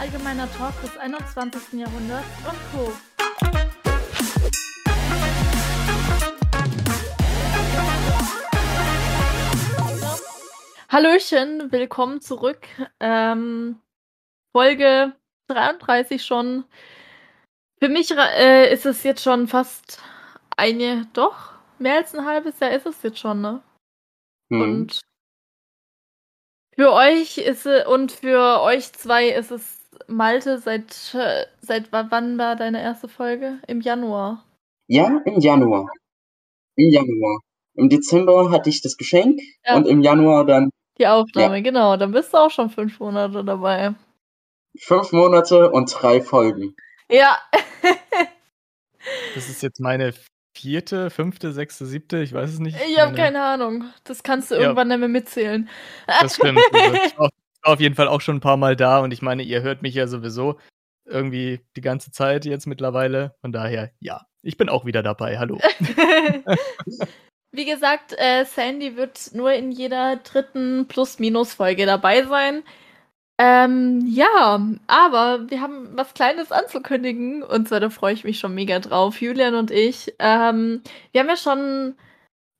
allgemeiner Talk des 21. Jahrhunderts und Co. Hallöchen, willkommen zurück. Ähm, Folge 33 schon. Für mich äh, ist es jetzt schon fast eine, doch, mehr als ein halbes Jahr ist es jetzt schon, ne? Mhm. Und für euch ist es, und für euch zwei ist es Malte seit, seit wann war deine erste Folge? Im Januar. Ja, im Januar. Im Januar. Im Dezember hatte ich das Geschenk ja. und im Januar dann. Die Aufnahme, ja. genau. Dann bist du auch schon fünf Monate dabei. Fünf Monate und drei Folgen. Ja. das ist jetzt meine vierte, fünfte, sechste, siebte, ich weiß es nicht. Ich habe keine Ahnung. Das kannst du ja. irgendwann nicht mehr mitzählen. Das stimmt. War auf jeden Fall auch schon ein paar Mal da und ich meine, ihr hört mich ja sowieso irgendwie die ganze Zeit jetzt mittlerweile. Von daher, ja, ich bin auch wieder dabei. Hallo. Wie gesagt, äh, Sandy wird nur in jeder dritten Plus-Minus-Folge dabei sein. Ähm, ja, aber wir haben was Kleines anzukündigen und zwar da freue ich mich schon mega drauf. Julian und ich, ähm, wir haben ja schon,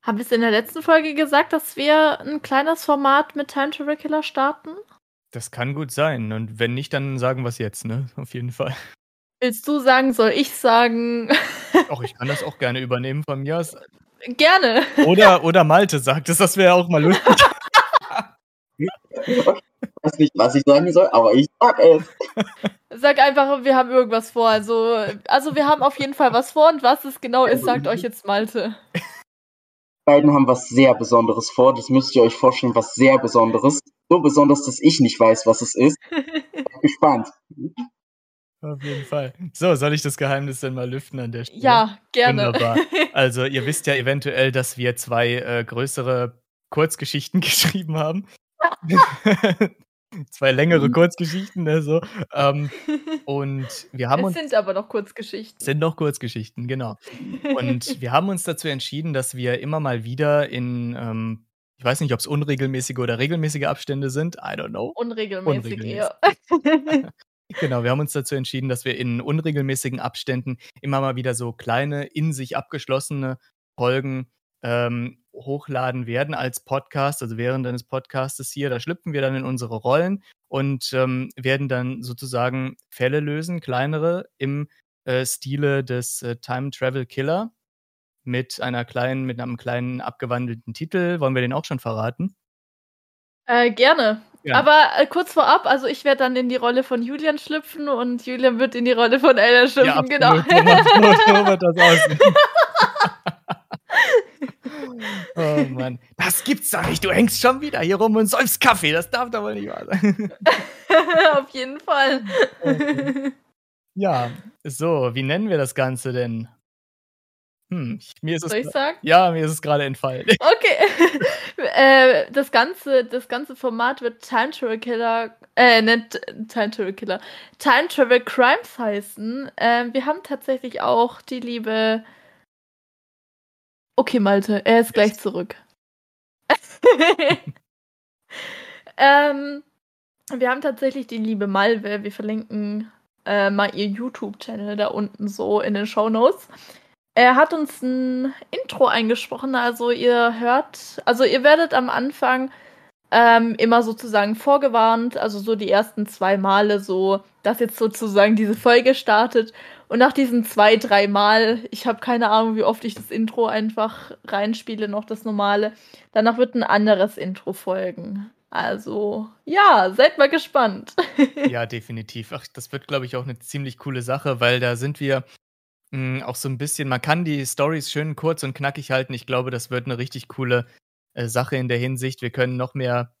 haben wir es in der letzten Folge gesagt, dass wir ein kleines Format mit Time to Killer starten? Das kann gut sein und wenn nicht, dann sagen wir es jetzt, ne? Auf jeden Fall. Willst du sagen, soll ich sagen? Auch ich kann das auch gerne übernehmen von mir aus. Gerne. Oder, oder Malte sagt es, das wäre auch mal lustig. weiß nicht, was ich sagen soll, aber ich sag es. Sag einfach, wir haben irgendwas vor. Also, also wir haben auf jeden Fall was vor und was es genau ist, sagt euch jetzt Malte. Die beiden haben was sehr Besonderes vor. Das müsst ihr euch vorstellen, was sehr Besonderes. So besonders, dass ich nicht weiß, was es ist. Bin gespannt. Auf jeden Fall. So, soll ich das Geheimnis denn mal lüften an der Stelle? Ja, gerne. Wunderbar. Also, ihr wisst ja eventuell, dass wir zwei äh, größere Kurzgeschichten geschrieben haben. Zwei längere mhm. Kurzgeschichten, ne, so. Ähm, und wir haben uns. Es sind aber noch Kurzgeschichten. Sind noch Kurzgeschichten, genau. Und wir haben uns dazu entschieden, dass wir immer mal wieder in, ähm, ich weiß nicht, ob es unregelmäßige oder regelmäßige Abstände sind. I don't know. Unregelmäßig, Unregelmäßig. eher. genau, wir haben uns dazu entschieden, dass wir in unregelmäßigen Abständen immer mal wieder so kleine, in sich abgeschlossene Folgen ähm, hochladen werden als Podcast, also während eines Podcastes hier. Da schlüpfen wir dann in unsere Rollen und ähm, werden dann sozusagen Fälle lösen, kleinere, im äh, Stile des äh, Time Travel Killer mit einer kleinen, mit einem kleinen abgewandelten Titel. Wollen wir den auch schon verraten? Äh, gerne. Ja. Aber äh, kurz vorab, also ich werde dann in die Rolle von Julian schlüpfen und Julian wird in die Rolle von Ella schlüpfen, ja, genau. So, so wird das aussehen. Oh Mann, das gibt's doch nicht. Du hängst schon wieder hier rum und säufst Kaffee. Das darf doch wohl nicht wahr sein. Auf jeden Fall. Ja, so, wie nennen wir das Ganze denn? Hm, mir ist Soll ich sagen? Ja, mir ist es gerade entfallen. Okay. äh, das, ganze, das ganze Format wird Time Travel Killer, äh, nicht Time Travel Killer, Time Travel Crimes heißen. Äh, wir haben tatsächlich auch die liebe Okay, Malte, er ist yes. gleich zurück. ähm, wir haben tatsächlich die liebe Malve. Wir verlinken äh, mal ihr YouTube-Channel da unten so in den Show Notes. Er hat uns ein Intro eingesprochen, also ihr hört, also ihr werdet am Anfang ähm, immer sozusagen vorgewarnt, also so die ersten zwei Male so, dass jetzt sozusagen diese Folge startet und nach diesen zwei, drei Mal, ich habe keine Ahnung, wie oft ich das Intro einfach reinspiele, noch das normale, danach wird ein anderes Intro folgen. Also, ja, seid mal gespannt. ja, definitiv. Ach, das wird, glaube ich, auch eine ziemlich coole Sache, weil da sind wir mh, hm, auch so ein bisschen, man kann die Stories schön kurz und knackig halten. Ich glaube, das wird eine richtig coole äh, Sache in der Hinsicht. Wir können noch mehr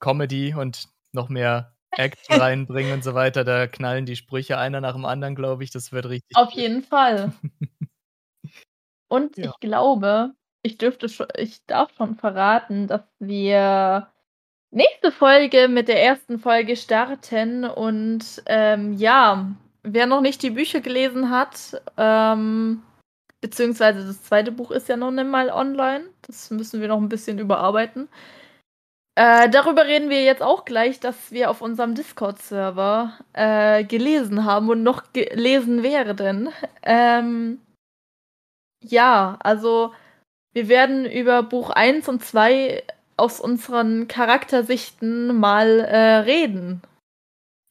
Comedy und noch mehr Action reinbringen und so weiter. Da knallen die Sprüche einer nach dem anderen, glaube ich. Das wird richtig. Auf jeden Fall. und ja. ich glaube, ich dürfte schon, ich darf schon verraten, dass wir nächste Folge mit der ersten Folge starten. Und ähm, ja, wer noch nicht die Bücher gelesen hat, ähm, beziehungsweise das zweite Buch ist ja noch nicht mal online. Das müssen wir noch ein bisschen überarbeiten. Äh, darüber reden wir jetzt auch gleich, dass wir auf unserem Discord-Server äh, gelesen haben und noch gelesen werden. Ähm, ja, also wir werden über Buch 1 und 2 aus unseren Charaktersichten mal äh, reden.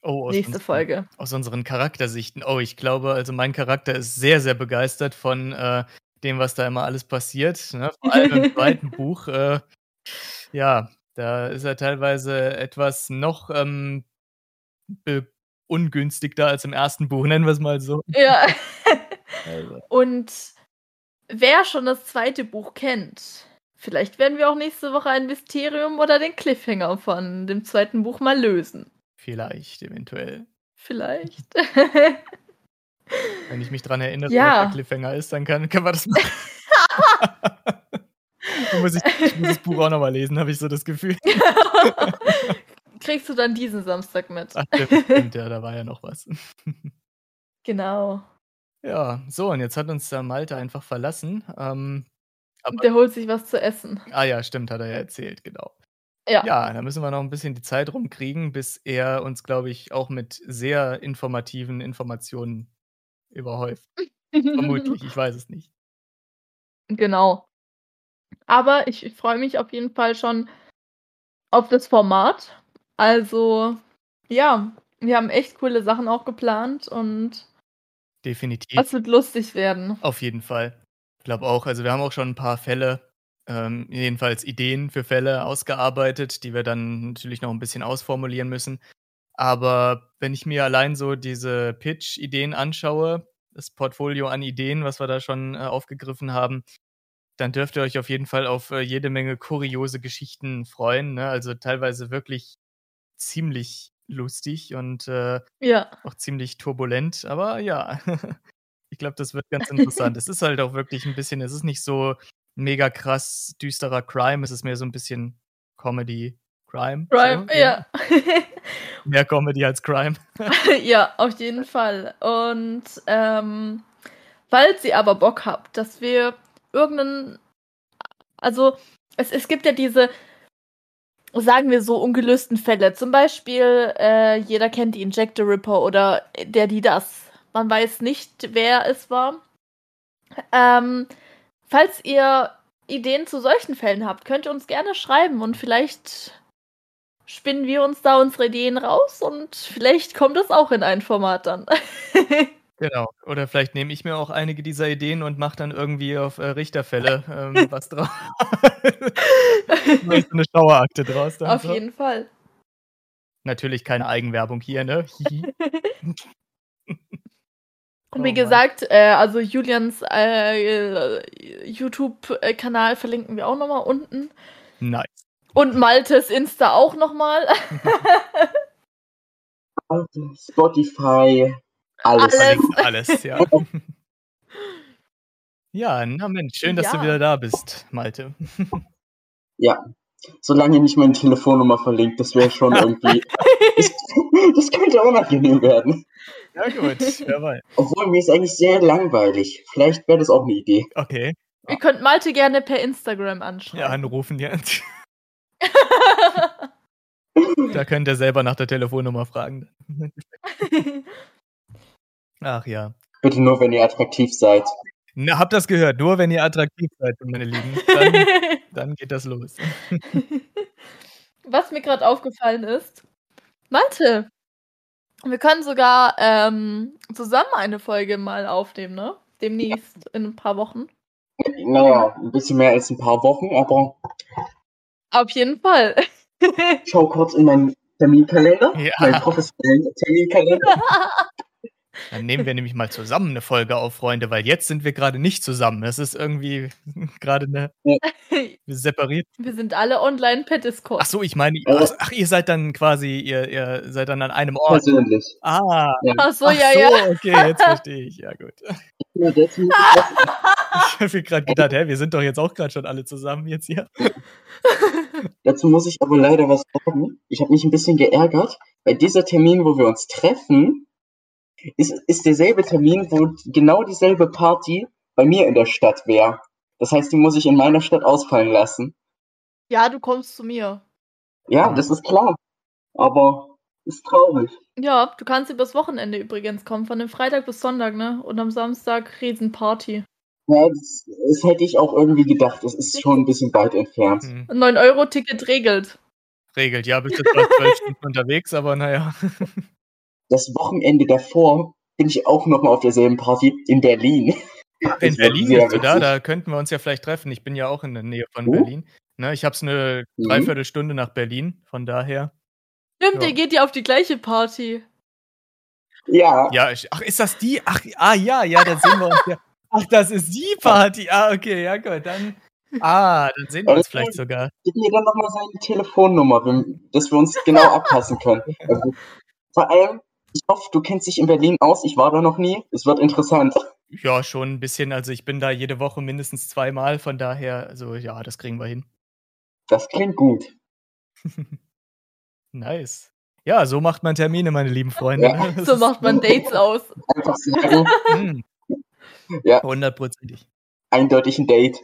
Oh, aus Nächste unseren, Folge. Aus unseren Charaktersichten. Oh, ich glaube, also mein Charakter ist sehr, sehr begeistert von äh, dem, was da immer alles passiert. Ne? Vor allem im zweiten Buch. Äh, ja, da ist er teilweise etwas noch ähm, ungünstigter als im ersten Buch, nennen wir es mal so. Ja. also. Und wer schon das zweite Buch kennt, vielleicht werden wir auch nächste Woche ein Mysterium oder den Cliffhanger von dem zweiten Buch mal lösen. Vielleicht, eventuell. Vielleicht. Wenn ich mich dran erinnere, ja. was der Cliffhanger ist, dann kann, können wir das machen. muss ich, ich, muss das Buch auch nochmal lesen, habe ich so das Gefühl. Kriegst du dann diesen Samstag mit. Ach, stimmt, ja, da war ja noch was. genau. Ja, so, und jetzt hat uns der Malte einfach verlassen. Ähm, der holt sich was zu essen. Ah ja, stimmt, hat er ja erzählt, genau. Ja. Ja, da müssen wir noch ein bisschen die Zeit rumkriegen, bis er uns, glaube ich, auch mit sehr informativen Informationen überhäuft. Vermutlich, ich weiß es nicht. Genau. Aber ich, ich freue mich auf jeden Fall schon auf das Format. Also, ja, wir haben echt coole Sachen auch geplant und definitiv. Das wird lustig werden. Auf jeden Fall. Ich glaube auch. Also wir haben auch schon ein paar Fälle, ähm, jedenfalls Ideen für Fälle ausgearbeitet, die wir dann natürlich noch ein bisschen ausformulieren müssen. Aber wenn ich mir allein so diese Pitch-Ideen anschaue, das Portfolio an Ideen, was wir da schon äh, aufgegriffen haben, dann dürft ihr euch auf jeden Fall auf äh, jede Menge kuriose Geschichten freuen. Ne? Also teilweise wirklich ziemlich lustig und äh, ja. auch ziemlich turbulent. Aber ja, ich glaube, das wird ganz interessant. es ist halt auch wirklich ein bisschen, es ist nicht so mega krass düsterer Crime, es ist mehr so ein bisschen Comedy. Crime. Crime, so, ja. Mehr Comedy als Crime. ja, auf jeden Fall. Und ähm, falls ihr aber Bock habt, dass wir irgendeinen. Also, es, es gibt ja diese, sagen wir so, ungelösten Fälle. Zum Beispiel, äh, jeder kennt die Injector Ripper oder der, die das. Man weiß nicht, wer es war. Ähm, falls ihr Ideen zu solchen Fällen habt, könnt ihr uns gerne schreiben und vielleicht spinnen wir uns da unsere Ideen raus und vielleicht kommt es auch in ein Format dann. Genau. Oder vielleicht nehme ich mir auch einige dieser Ideen und mache dann irgendwie auf äh, Richterfälle ähm, was draus. so eine Schauerakte draus. Dann auf so. jeden Fall. Natürlich keine Eigenwerbung hier, ne? Und wie gesagt, äh, also Julians äh, YouTube-Kanal verlinken wir auch nochmal unten. Nice. Und Maltes Insta auch nochmal. Spotify, alles. Alles, alles ja. ja, na Mensch, schön, dass Ja. du wieder da bist, Malte. Ja. Solange nicht meine Telefonnummer verlinkt, das wäre schon irgendwie. das, das könnte unangenehm werden. Ja, gut, wer weiß. Obwohl mir ist eigentlich sehr langweilig. Vielleicht wäre das auch eine Idee. Okay, Ihr könnt Malte gerne per Instagram ja, anschreiben. anrufen jetzt. Da könnt ihr selber nach der Telefonnummer fragen. Ach ja. Bitte nur, wenn ihr attraktiv seid. Na, habt das gehört? Nur wenn ihr attraktiv seid, meine Lieben. Dann, dann geht das los. Was mir gerade aufgefallen ist, Malte, wir können sogar ähm, zusammen eine Folge mal aufnehmen, ne? Demnächst in ein paar Wochen. Naja, ein bisschen mehr als ein paar Wochen, aber Auf jeden Fall. ich schau kurz in meinen Terminkalender, Ja. meinen professionellen Terminkalender. Dann nehmen wir nämlich mal zusammen eine Folge auf, Freunde, weil jetzt sind wir gerade nicht zusammen. Das ist irgendwie gerade eine wir separiert. Wir sind alle online per Discord. Ach so, ich meine, ach, ach, ihr seid dann quasi, ihr, ihr seid dann an einem Ort. Persönlich. Ah, Ach so, ach ja, so, ja. okay, jetzt verstehe ich. Ja, gut. Ja, ich habe mir gerade gedacht, hä, wir sind doch jetzt auch gerade schon alle zusammen jetzt hier. dazu muss ich aber leider was sagen. Ich habe mich ein bisschen geärgert, weil dieser Termin, wo wir uns treffen, ist, ist derselbe Termin, wo genau dieselbe Party bei mir in der Stadt wäre. Das heißt, die muss ich in meiner Stadt ausfallen lassen. Ja, du kommst zu mir. Ja, das ist klar. Aber ist traurig. Ja, du kannst übers Wochenende übrigens kommen, von dem Freitag bis Sonntag, ne? Und am Samstag Riesenparty. Ja, das, das hätte ich auch irgendwie gedacht. Das ist schon ein bisschen weit entfernt. Hm. 9-Euro-Ticket regelt. Regelt, ja, bist du zwar zwölf Stunden unterwegs, aber naja. Das Wochenende davor bin ich auch nochmal auf derselben Party in Berlin. In Berlin bist du da, da könnten wir uns ja vielleicht treffen. Ich bin ja auch in der Nähe von Oh. Berlin. Ne, ich habe es eine Mhm. Dreiviertelstunde nach Berlin, von daher. Stimmt, Ja. ihr geht ja auf die gleiche Party. Ja, Ja, ich, ach, ist das die? Ach, ah ja, ja, dann sehen wir uns ja. Ach, das ist die Party. Ah, okay, ja gut, dann. Ah, dann sehen wir uns vielleicht sogar. gib mir dann nochmal seine Telefonnummer, wenn- dass wir uns genau abpassen können. Also, vor allem, ich hoffe, du kennst dich in Berlin aus. Ich war da noch nie. Es wird interessant. Ja, schon ein bisschen. Also ich bin da jede Woche mindestens zweimal, von daher, also ja, das kriegen wir hin. Das klingt gut. Nice. Ja, so macht man Termine, meine lieben Freunde. Ja. So macht man Dates aus. Einfach sagen, Hm, ja, Hundertprozentig. eindeutig ein Date.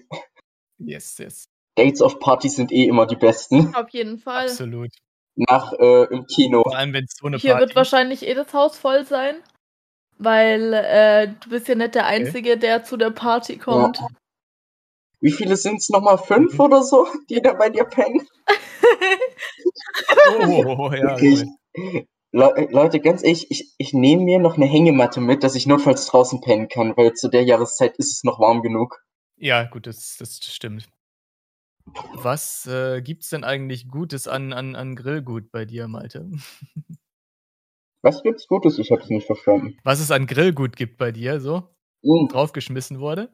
Yes, yes. Dates auf Partys sind eh immer die besten. Auf jeden Fall. Absolut. Nach äh, im Kino. Vor allem, wenn es so eine Hier Party wird wahrscheinlich eh das Haus voll sein. Weil äh, du bist ja nicht der Einzige, der zu der Party kommt. Wie viele sind es nochmal? Fünf Mhm. oder so, die da bei dir pennen? Oh, ja. Wirklich. cool. Le äh, Leute, ganz ehrlich, ich, ich nehme mir noch eine Hängematte mit, dass ich notfalls draußen pennen kann, weil zu der Jahreszeit ist es noch warm genug. Ja, gut, das, das stimmt. Was äh, gibt's denn eigentlich Gutes an, an, an Grillgut bei dir, Malte? Was gibt's Gutes? Ich hab's nicht verstanden. Was es an Grillgut gibt bei dir, so Mhm. draufgeschmissen wurde?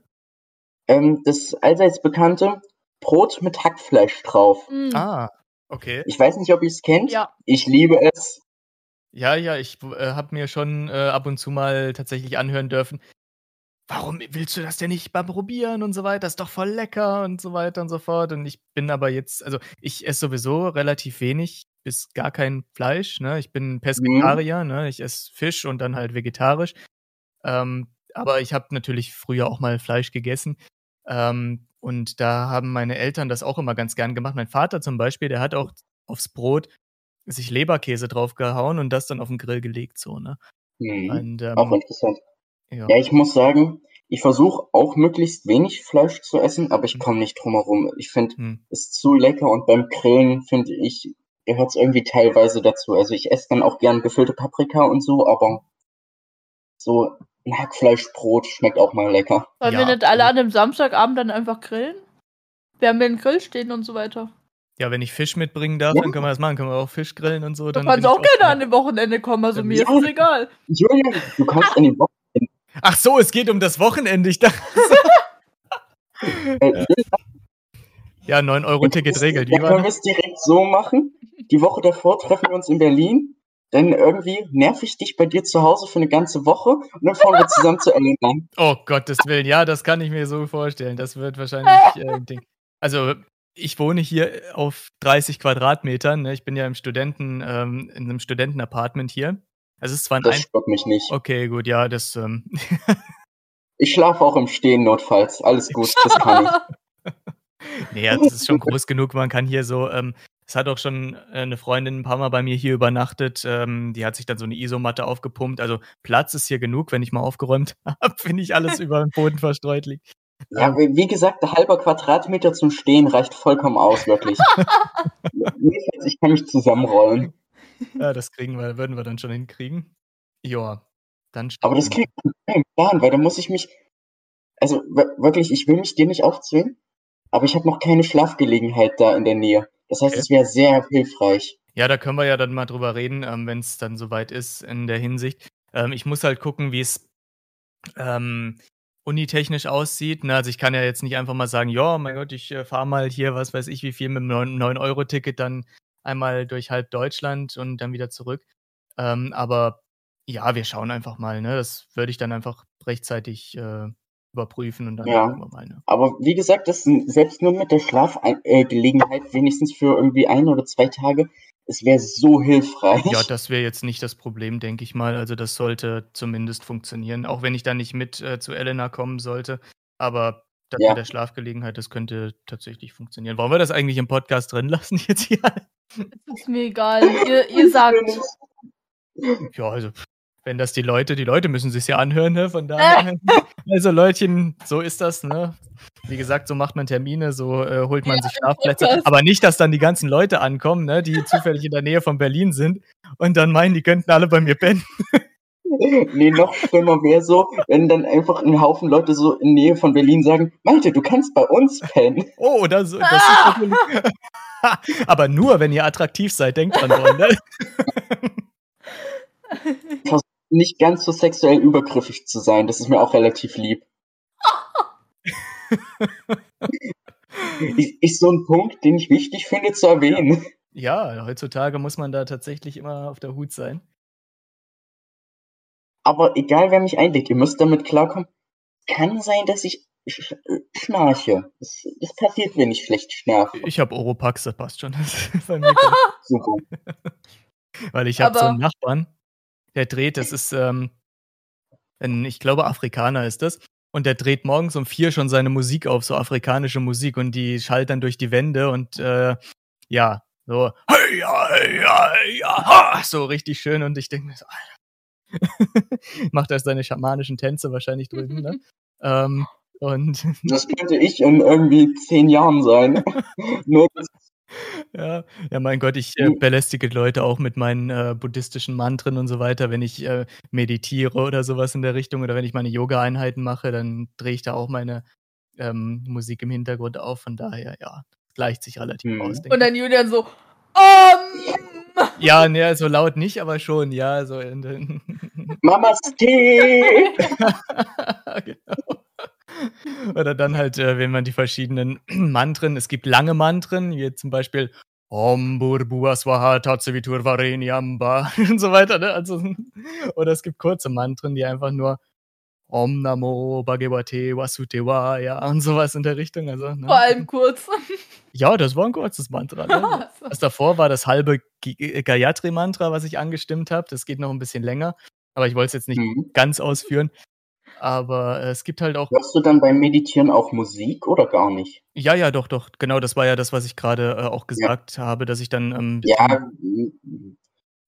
Ähm, das allseits bekannte Brot mit Hackfleisch drauf. Mm. Ah, okay. Ich weiß nicht, ob ihr es kennt. Ja. Ich liebe es. Ja, ja, ich äh, habe mir schon äh, ab und zu mal tatsächlich anhören dürfen. Warum willst du das denn nicht mal probieren und so weiter? Das ist doch voll lecker und so weiter und so fort. Und ich bin aber jetzt, also ich esse sowieso relativ wenig bis gar kein Fleisch. Ne? Ich bin Pesketarier, ne? ich esse Fisch und dann halt vegetarisch. Ähm, aber ich habe natürlich früher auch mal Fleisch gegessen. Ähm, und da haben meine Eltern das auch immer ganz gern gemacht. Mein Vater zum Beispiel, der hat auch aufs Brot sich Leberkäse draufgehauen und das dann auf den Grill gelegt, so, ne? Mhm. Und, ähm, Auch interessant. Ja. Ja, ich muss sagen, ich versuche auch möglichst wenig Fleisch zu essen, aber ich komme nicht drum herum. Ich finde Hm. es zu lecker und beim Grillen finde ich, gehört es irgendwie teilweise dazu. Also ich esse dann auch gern gefüllte Paprika und so, aber so ein Hackfleischbrot schmeckt auch mal lecker. Wollen Ja, wir nicht alle an dem Samstagabend dann einfach grillen? Wir haben ja einen Grill stehen und so weiter. ja, wenn ich Fisch mitbringen darf, Ja. dann können wir das machen. Können wir auch Fisch grillen und so. Du Dann kannst auch gerne an dem Wochenende kommen, also Ja, mir ist es egal. Julian, du kannst an den Wochen Ach so, es geht um das Wochenende. Ich dachte, ja, 9-Euro-Ticket regelt. Wie Dann war können wir das? es direkt so machen. Die Woche davor treffen wir uns in Berlin. Dann irgendwie nerv ich dich bei dir zu Hause für eine ganze Woche und dann fahren wir zusammen zu Elena. Oh, Gottes Willen. Ja, das kann ich mir so vorstellen. Das wird wahrscheinlich äh, ein Ding. Also, ich wohne hier auf 30 Quadratmetern. Ne? Ich bin ja im Studenten, ähm, in einem Studentenapartment hier. Es ist zwar ein Das ein stört mich nicht. Okay, gut, ja, das. Ähm, Ich schlafe auch im Stehen notfalls. Alles gut, das kann ich. nee, ja, das ist schon groß genug. Man kann hier so. Ähm, es hat auch schon äh, eine Freundin ein paar Mal bei mir hier übernachtet. Ähm, die hat sich dann so eine Isomatte aufgepumpt. Also Platz ist hier genug, wenn ich mal aufgeräumt habe, wenn nicht alles über den Boden verstreut liegt. Ja, wie gesagt, ein halber Quadratmeter zum Stehen reicht vollkommen aus, wirklich. Ich kann mich zusammenrollen. Ja, das kriegen wir, würden wir dann schon hinkriegen. Ja, dann Aber das nach einem Plan, weil da muss ich mich. Also wir- wirklich, ich will mich dir nicht aufzwingen, aber ich habe noch keine Schlafgelegenheit da in der Nähe. Das heißt, Okay. es wäre sehr hilfreich. Ja, da können wir ja dann mal drüber reden, ähm, wenn es dann soweit ist in der Hinsicht. Ähm, ich muss halt gucken, wie es ähm, unitechnisch aussieht. Ne? Also ich kann ja jetzt nicht einfach mal sagen, ja, mein Gott, ich äh, fahre mal hier, was weiß ich, wie viel mit dem 9-Euro-Ticket dann einmal durch halb Deutschland und dann wieder zurück. Ähm, aber ja, wir schauen einfach mal. Ne? Das würde ich dann einfach rechtzeitig äh, überprüfen und dann Ja. wir mal. Ne? Aber wie gesagt, das selbst nur mit der Schlafgelegenheit äh, wenigstens für irgendwie ein oder zwei Tage, es wäre so hilfreich. Ja, das wäre jetzt nicht das Problem, denke ich mal. Also das sollte zumindest funktionieren, auch wenn ich da nicht mit äh, zu Elena kommen sollte. Aber das Ja. mit der Schlafgelegenheit, das könnte tatsächlich funktionieren. Wollen wir das eigentlich im Podcast drin lassen jetzt hier? Ist mir egal. Ihr, ihr sagt. Ja, also wenn das die Leute, die Leute müssen sich ja anhören, ne? Von daher. also Leutchen, so ist das, ne? Wie gesagt, so macht man Termine, so äh, holt man ja, sich Schlafplätze. Aber nicht, dass dann die ganzen Leute ankommen, ne, die zufällig in der Nähe von Berlin sind und dann meinen, die könnten alle bei mir pennen. nee, noch schlimmer wäre so, wenn dann einfach ein Haufen Leute so in Nähe von Berlin sagen, Malte, du kannst bei uns pennen. Oh, das, das ah! ist natürlich. Aber nur, wenn ihr attraktiv seid, denkt dran, Freunde. Versucht nicht ganz so sexuell übergriffig zu sein, das ist mir auch relativ lieb. ist, ist so ein Punkt, den ich wichtig finde zu erwähnen. Ja, heutzutage muss man da tatsächlich immer auf der Hut sein. Aber egal, wer mich einlegt, ihr müsst damit klarkommen. Kann sein, dass ich sch schnarche. Das, das, passiert, wenn ich schlecht schnarche. Ich habe Oropax, das passt schon. Super. Weil ich habe so einen Nachbarn, der dreht, das ist, ähm, ein, ich glaube, Afrikaner ist das. Und der dreht morgens um vier schon seine Musik auf, so afrikanische Musik. Und die schallt dann durch die Wände und äh, ja, so, hey, ja, hey, ja, hey, ja, so richtig schön. Und ich denke mir so, Alter, macht er seine schamanischen Tänze wahrscheinlich drüben. Ne? ähm, und das könnte ich in irgendwie zehn Jahren sein. Nur ja, ja, mein Gott, ich äh, belästige Leute auch mit meinen äh, buddhistischen Mantren und so weiter. Wenn ich äh, meditiere oder sowas in der Richtung oder wenn ich meine Yoga-Einheiten mache, dann drehe ich da auch meine ähm, Musik im Hintergrund auf. Von daher, ja, gleicht sich relativ hm. aus. Und dann Julian so, um, ja, ne, so laut nicht, aber schon, ja, so in den. Mamas Tee! genau. Oder dann halt, äh, wenn man die verschiedenen Mantren, es gibt lange Mantren, wie zum Beispiel Om Burbua Swaha Tatsevitur Vareniamba und so weiter. Ne? Also, oder es gibt kurze Mantren, die einfach nur Om Namo Bhagavate Vasudewa, ja, und sowas in der Richtung. Also, ne? Vor allem kurz. Ja, das war ein kurzes Mantra. Ne? Das davor war das halbe Gayatri-Mantra, was ich angestimmt habe. Das geht noch ein bisschen länger, aber ich wollte es jetzt nicht mhm. ganz ausführen. Aber äh, es gibt halt auch. Hörst du dann beim Meditieren auch Musik oder gar nicht? Ja, ja, doch, doch. Genau, das war ja das, was ich gerade äh, auch gesagt ja. habe, dass ich dann. Ähm, ja,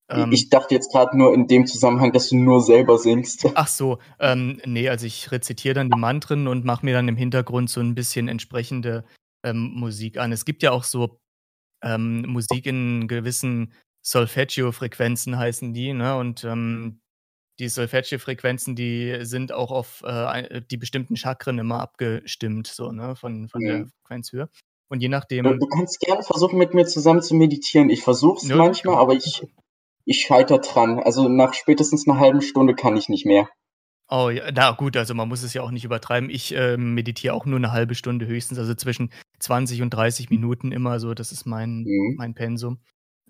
ähm, ich dachte jetzt gerade nur in dem Zusammenhang, dass du nur selber singst. Ach so, ähm, nee, also ich rezitiere dann die Mantren und mache mir dann im Hintergrund so ein bisschen entsprechende ähm, Musik an. Es gibt ja auch so ähm, Musik in gewissen Solfeggio-Frequenzen heißen die, ne? Und ähm, die Solfeggio-Frequenzen, die sind auch auf äh, die bestimmten Chakren immer abgestimmt, so, ne, von, von mhm. der Frequenzhöhe. Und je nachdem. Du, kannst gerne versuchen, mit mir zusammen zu meditieren. Ich versuche es ja, manchmal, aber ich, ich scheitere dran. Also nach spätestens einer halben Stunde kann ich nicht mehr. Oh ja, na gut, also man muss es ja auch nicht übertreiben. Ich äh, meditiere auch nur eine halbe Stunde höchstens, also zwischen 20 und 30 Minuten immer so. Das ist mein, mhm. mein Pensum.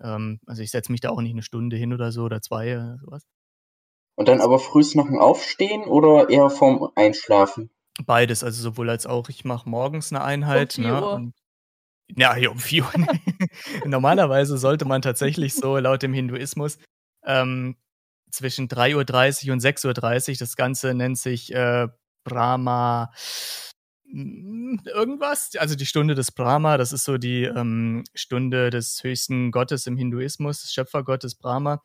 Ähm, also ich setze mich da auch nicht eine Stunde hin oder so oder zwei oder sowas. Und dann aber frühst noch ein Aufstehen oder eher vorm Einschlafen? Beides, also sowohl als auch. Ich mache morgens eine Einheit. Um ne, und, ja, hier um vier Uhr. Normalerweise sollte man tatsächlich so laut dem Hinduismus ähm, zwischen 3.30 Uhr und 6.30 Uhr. Das Ganze nennt sich äh, Brahma hm, irgendwas. Also die Stunde des Brahma, das ist so die ähm, Stunde des höchsten Gottes im Hinduismus, des Schöpfergottes Brahma.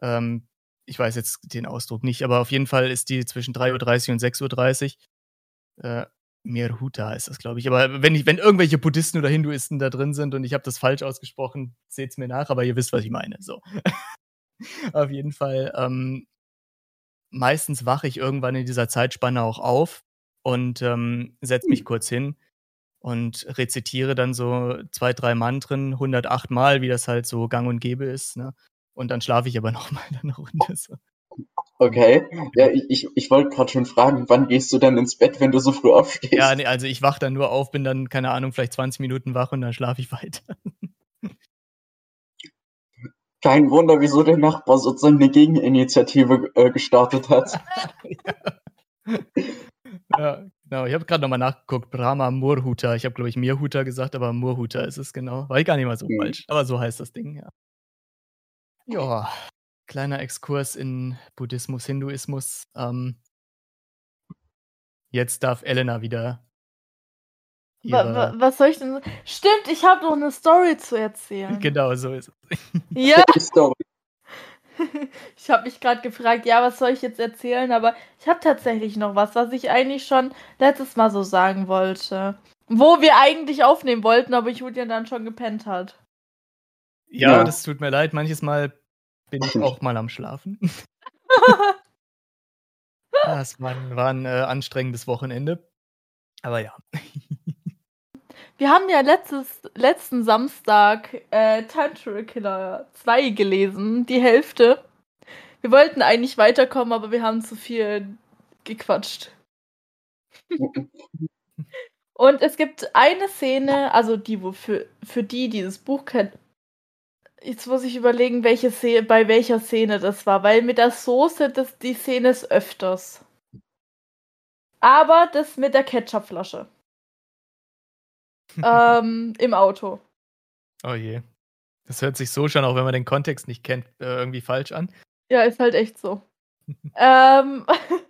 Ähm, ich weiß jetzt den Ausdruck nicht, aber auf jeden Fall ist die zwischen 3.30 Uhr und 6.30 Uhr. Äh, Merhuta ist das, glaube ich. Aber wenn, ich, wenn irgendwelche Buddhisten oder Hinduisten da drin sind und ich habe das falsch ausgesprochen, seht es mir nach, aber ihr wisst, was ich meine. So. Auf jeden Fall. Ähm, meistens wache ich irgendwann in dieser Zeitspanne auch auf und ähm, setze mich hm. kurz hin und rezitiere dann so zwei, drei Mantren 108 Mal, wie das halt so gang und gäbe ist. Ne? Und dann schlafe ich aber nochmal eine Runde. So. Okay, ja, ich, ich wollte gerade schon fragen, wann gehst du dann ins Bett, wenn du so früh aufstehst? Ja, nee, also ich wache dann nur auf, bin dann, keine Ahnung, vielleicht 20 Minuten wach und dann schlafe ich weiter. Kein Wunder, wieso der Nachbar sozusagen eine Gegeninitiative äh, gestartet hat. ja. ja, genau. Ich habe gerade nochmal nachgeguckt. Brahma Murhuta. Ich habe, glaube ich, Mirhuta gesagt, aber Murhuta ist es genau. War ich gar nicht mal so mhm. falsch. Aber so heißt das Ding, ja. Ja, kleiner Exkurs in Buddhismus, Hinduismus. Ähm, jetzt darf Elena wieder Wa wa was soll ich denn? Stimmt, ich habe noch eine Story zu erzählen. Genau, so ist es. Ja. Story. Ich habe mich gerade gefragt, ja, was soll ich jetzt erzählen? Aber ich habe tatsächlich noch was, was ich eigentlich schon letztes Mal so sagen wollte. Wo wir eigentlich aufnehmen wollten, aber Julian dann schon gepennt hat. Ja, Ja. das tut mir leid. Manches Mal bin ich auch mal am Schlafen. Ja, es war, ein- war ein äh, anstrengendes Wochenende. Aber ja. Wir haben ja letztes, letzten Samstag äh, to Killer 2 gelesen, die Hälfte. Wir wollten eigentlich weiterkommen, aber wir haben zu viel gequatscht. Und es gibt eine Szene, also die, wo für, für die dieses Buch kennt. Jetzt muss ich überlegen, welche Szene, bei welcher Szene das war, weil mit der Soße, das, die Szene ist öfters. Aber das mit der Ketchupflasche. ähm, Im Auto. Oh je. Das hört sich so schon, auch wenn man den Kontext nicht kennt, äh, irgendwie falsch an. Ja, ist halt echt so. ähm,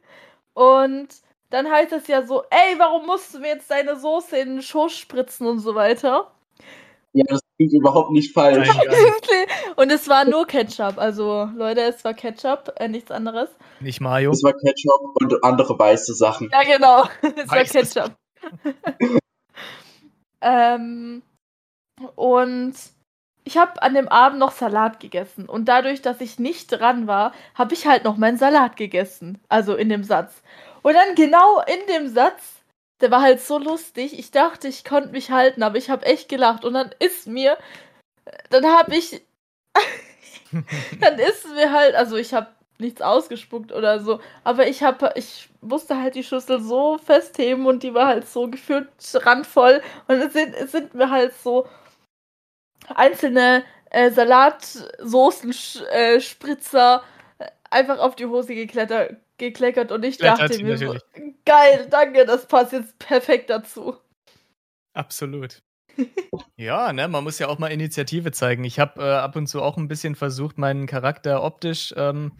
und dann heißt es ja so, ey, warum musst du mir jetzt deine Soße in den Schoß spritzen und so weiter? Ja, das klingt überhaupt nicht falsch. Und es war nur Ketchup. Also, Leute, es war Ketchup, äh, nichts anderes. Nicht Mayo. Das war Ketchup und andere weiße Sachen. Ja, genau. es war Weißes. Ketchup. ähm, und ich habe an dem Abend noch Salat gegessen. Und dadurch, dass ich nicht dran war, habe ich halt noch meinen Salat gegessen. Also in dem Satz. Und dann genau in dem Satz, der war halt so lustig. Ich dachte, ich konnte mich halten, aber ich habe echt gelacht. Und dann ist mir, dann habe ich, dann ist mir halt, also ich habe nichts ausgespuckt oder so, aber ich habe, ich musste halt die Schüssel so festheben und die war halt so gefühlt randvoll und es sind, es sind mir halt so einzelne äh, Salatsoßen-Spritzer äh, einfach auf die Hose geklettert, gekleckert und ich Klettert dachte mir so, geil, danke, das passt jetzt perfekt dazu. Absolut. ja, ne, man muss ja auch mal Initiative zeigen. Ich habe äh, ab und zu auch ein bisschen versucht, meinen Charakter optisch ähm,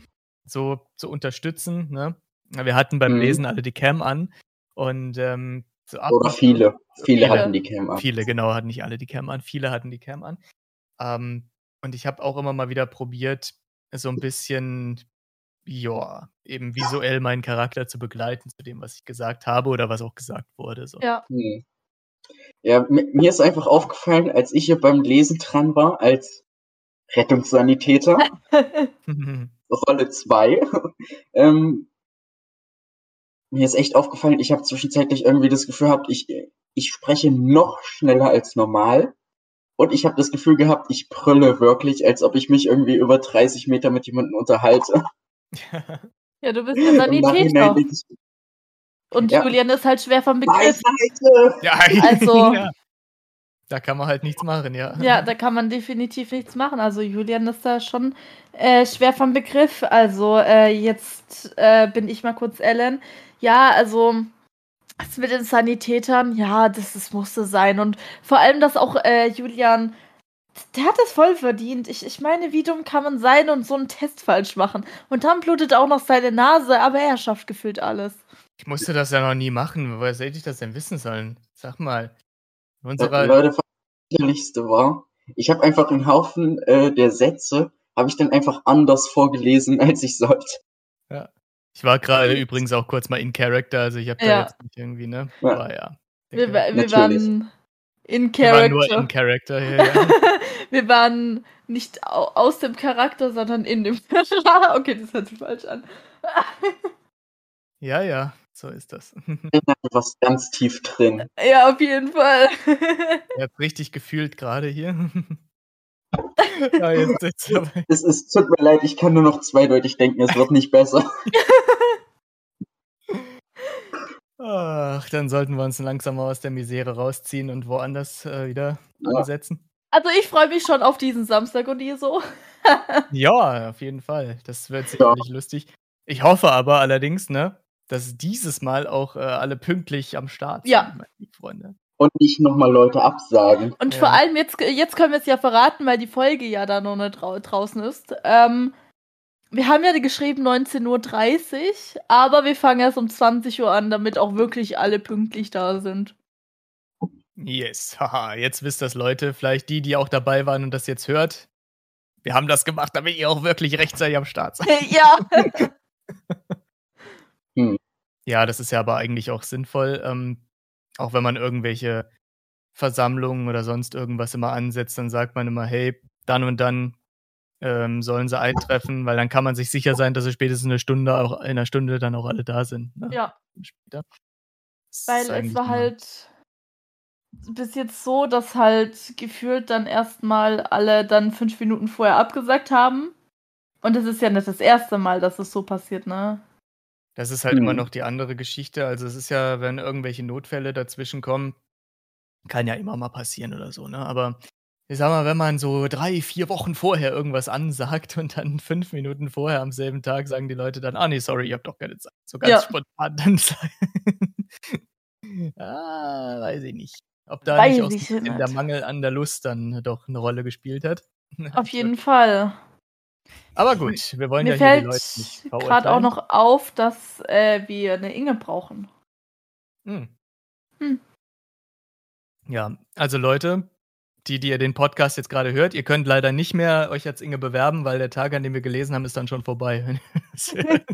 so zu unterstützen. Ne? Wir hatten beim Mhm. Lesen alle die Cam an und ähm, so Oder viele. Viele Viele. hatten die Cam an. Viele, genau, hatten nicht alle die Cam an. Viele hatten die Cam an. Ähm, und ich habe auch immer mal wieder probiert, so ein bisschen, ja, eben visuell meinen Charakter zu begleiten zu dem, was ich gesagt habe oder was auch gesagt wurde. So. Ja. Hm. Ja, mi- mir ist einfach aufgefallen, als ich hier beim Lesen dran war, als Rettungssanitäter, Rolle 2, ähm, mir ist echt aufgefallen, ich habe zwischenzeitlich irgendwie das Gefühl gehabt, ich, ich spreche noch schneller als normal. Und ich habe das Gefühl gehabt, ich brülle wirklich, als ob ich mich irgendwie über 30 Meter mit jemandem unterhalte. Ja, du bist ja Sanitäter. Und Ja. Julian ist halt schwer vom Begriff. Ja, Also- ja. Da kann man halt nichts machen, ja. Ja, da kann man definitiv nichts machen. Also Julian ist da schon äh, schwer vom Begriff. Also äh, jetzt äh, bin ich mal kurz Ellen. Ja, also das mit den Sanitätern, ja, das, das musste sein. Und vor allem, dass auch äh, Julian, der hat es voll verdient. Ich, ich meine, wie dumm kann man sein und so einen Test falsch machen? Und dann blutet auch noch seine Nase, aber er schafft gefühlt alles. Ich musste das ja noch nie machen. Woher hätte ich das denn wissen sollen? Sag mal. In unserer, Leute, das war, ich habe einfach einen Haufen äh, der Sätze, habe ich dann einfach anders vorgelesen, als ich sollte. ich war gerade übrigens auch kurz mal in Character, also ich habe da Ja. jetzt nicht irgendwie, ne? Ja. Aber ja. Wir, wir Natürlich. waren in wir waren nur Character. in Character. Ja, ja. wir waren nicht au aus dem Charakter, sondern in dem. okay, das hört sich falsch an. ja, ja, so ist das. Ich bin was ganz tief drin. ja, auf jeden Fall. Ihr habt richtig gefühlt gerade hier. ja, jetzt, jetzt Es, es tut mir leid, ich kann nur noch zweideutig denken, es wird nicht besser. Ach, dann sollten wir uns langsam mal aus der Misere rausziehen und woanders äh, wieder Ja. ansetzen. also ich freue mich schon auf diesen Samstag und ihr so. Ja, auf jeden Fall. Das wird sicherlich lustig. Ich hoffe aber allerdings, ne, dass dieses Mal auch äh, alle pünktlich am Start sind, Ja. meine lieben Freunde. Und nicht nochmal Leute absagen. Und Ja. vor allem, jetzt, jetzt können wir es ja verraten, weil die Folge ja da noch nicht drau draußen ist. Ähm, wir haben ja geschrieben 19.30 Uhr, aber wir fangen erst um 20 Uhr an, damit auch wirklich alle pünktlich da sind. Yes, haha, jetzt wisst das Leute, vielleicht die, die auch dabei waren und das jetzt hört. Wir haben das gemacht, damit ihr auch wirklich rechtzeitig am Start seid. ja. Hm. Ja, das ist ja aber eigentlich auch sinnvoll, ähm, auch wenn man irgendwelche Versammlungen oder sonst irgendwas immer ansetzt, dann sagt man immer, hey, dann und dann ähm, sollen sie eintreffen, weil dann kann man sich sicher sein, dass sie spätestens eine Stunde auch in einer Stunde dann auch alle da sind. Ne? Ja. Später. Weil es war immer- halt bis jetzt so, dass halt gefühlt dann erstmal alle dann fünf Minuten vorher abgesagt haben. Und es ist ja nicht das erste Mal, dass es so passiert, ne? Das ist halt immer Hm. noch die andere Geschichte. Also es ist ja, wenn irgendwelche Notfälle dazwischen kommen, kann ja immer mal passieren oder so, ne? Aber ich sag mal, wenn man so drei, vier Wochen vorher irgendwas ansagt und dann fünf Minuten vorher am selben Tag sagen die Leute dann, ah nee, sorry, ich hab doch keine Zeit. So ganz Ja. spontan dann sagen. ah, weiß ich nicht. Ob da Weiß nicht auch der. Mangel an der Lust dann doch eine Rolle gespielt hat. Auf jeden Fall. Aber gut, wir wollen Mir ja hier die fällt Leute nicht gerade auch noch auf, dass äh, wir eine Inge brauchen. Hm. Hm. Ja, also Leute, die, die ihr den Podcast jetzt gerade hört, ihr könnt leider nicht mehr euch als Inge bewerben, weil der Tag, an dem wir gelesen haben, ist dann schon vorbei.